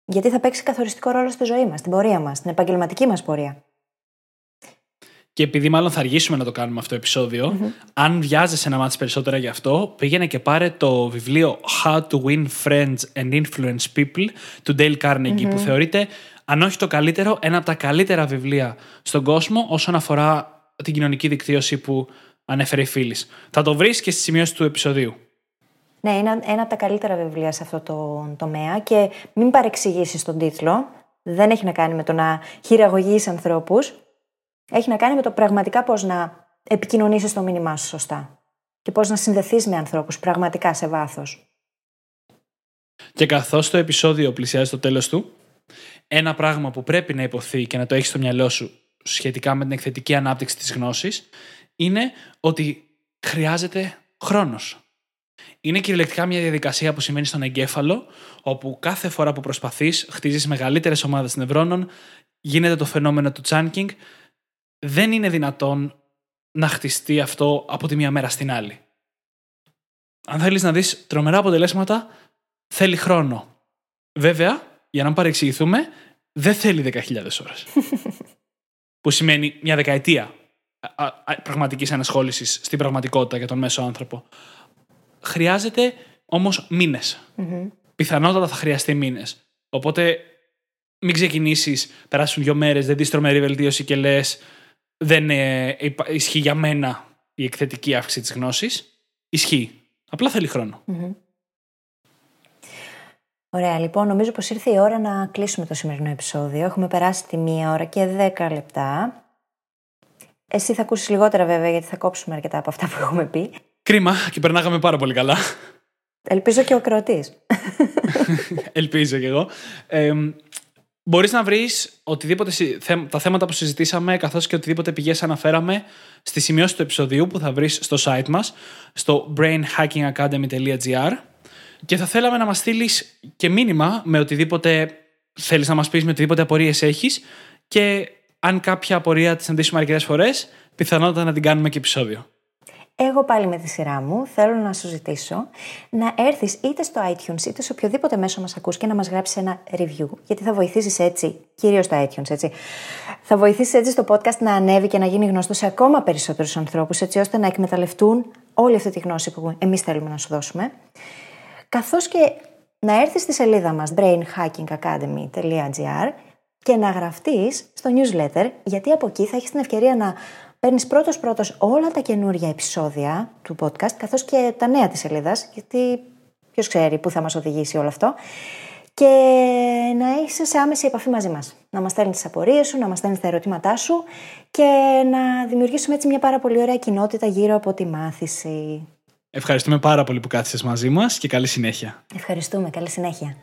Γιατί θα παίξει καθοριστικό ρόλο στη ζωή μας, στην πορεία μας, στην επαγγελματική μας πορεία. Και επειδή μάλλον θα αργήσουμε να το κάνουμε αυτό το επεισοδιο αν βιάζεσαι να μάθεις περισσότερα γι' αυτό, πήγαινε και πάρε το βιβλίο How to Win Friends and Influence People του Dale Carnegie, που θεωρείται, αν όχι το καλύτερο, ένα από τα καλύτερα βιβλία στον κόσμο όσον αφορά την κοινωνική δικτύωση που ανέφερε η φίλης. Θα το βρεις και στη σημείωση του επεισοδίου. Ναι, είναι ένα από τα καλύτερα βιβλία σε αυτό το τομέα και μην παρεξηγήσεις τον τίτλο. Δεν έχει να κάνει με το να χειραγωγείς ανθρώπους. Έχει να κάνει με το πραγματικά πώς να επικοινωνήσεις το μήνυμά σου σωστά και πώς να συνδεθείς με ανθρώπους πραγματικά σε βάθος. Και καθώς το επεισόδιο πλησιάζει το τέλος του, ένα πράγμα που πρέπει να υποθεί και να το έχεις στο μυαλό σου σχετικά με την εκθετική ανάπτυξη της γνώσης είναι ότι χρειάζεται χρόνος. Είναι κυριολεκτικά μια διαδικασία που σημαίνει στον εγκέφαλο, όπου κάθε φορά που προσπαθείς, χτίζεις μεγαλύτερες ομάδες νευρώνων, γίνεται το φαινόμενο του chunking. Δεν είναι δυνατόν να χτιστεί αυτό από τη μία μέρα στην άλλη. Αν θέλεις να δεις τρομερά αποτελέσματα, θέλει χρόνο. Βέβαια, για να μην παρεξηγηθούμε, δεν θέλει 10.000 ώρες. που σημαίνει μια δεκαετία πραγματικής ανασχόλησης στην πραγματικότητα για τον μέσο άνθρωπο. Χρειάζεται όμως Πιθανότατα θα χρειαστεί μήνες. Οπότε μην ξεκινήσεις, περάσουν δύο μέρες, δεν δεις τρομερή βελτίωση και λες δεν ε, ισχύει για μένα η εκθετική αύξηση της γνώσης. Ισχύει. Απλά θέλει Ωραία, λοιπόν, νομίζω πως ήρθε η ώρα να κλείσουμε το σημερινό επεισόδιο. Έχουμε περάσει τη μία ώρα και δέκα λεπτά. Εσύ θα ακούσεις λιγότερα βέβαια, γιατί θα κόψουμε αρκετά από αυτά που έχουμε πει. Κρίμα και περνάγαμε πάρα πολύ καλά. Ελπίζω και ο κροατή. Ελπίζω κι εγώ. Ε, μπορείς να βρεις οτιδήποτε, τα θέματα που συζητήσαμε καθώς και οτιδήποτε πηγές αναφέραμε στη σημειώση του επεισοδίου που θα βρεις στο site μας στο brainhackingacademy.gr και θα θέλαμε να μας στείλεις και μήνυμα με οτιδήποτε θέλεις να μας πεις, με οτιδήποτε απορίες έχεις και αν κάποια απορία τη συναντήσουμε αρκετές φορές, πιθανότατα να την κάνουμε και επεισόδιο. Εγώ πάλι με τη σειρά μου θέλω να σου ζητήσω να έρθεις είτε στο iTunes είτε σε οποιοδήποτε μέσο μας ακούς και να μας γράψεις ένα review. Γιατί θα βοηθήσεις έτσι, κυρίως στο iTunes έτσι, θα βοηθήσεις έτσι στο podcast να ανέβει και να γίνει γνωστό σε ακόμα περισσότερους ανθρώπους έτσι ώστε να εκμεταλλευτούν όλη αυτή τη γνώση που εμείς θέλουμε να σου δώσουμε. Καθώς και να έρθεις στη σελίδα μας brainhackingacademy.gr και να γραφτείς στο newsletter γιατί από εκεί θα έχεις την ευκαιρία να παίρνεις πρώτο-πρώτο όλα τα καινούργια επεισόδια του podcast, καθώς και τα νέα της σελίδας, γιατί ποιος ξέρει πού θα μας οδηγήσει όλο αυτό. Και να είσαι σε άμεση επαφή μαζί μας. Να μας στέλνεις τις απορίες σου, να μας στέλνεις τα ερωτήματά σου και να δημιουργήσουμε έτσι μια πάρα πολύ ωραία κοινότητα γύρω από τη μάθηση. Ευχαριστούμε πάρα πολύ που κάθισες μαζί μας και καλή συνέχεια. Ευχαριστούμε. Καλή συνέχεια.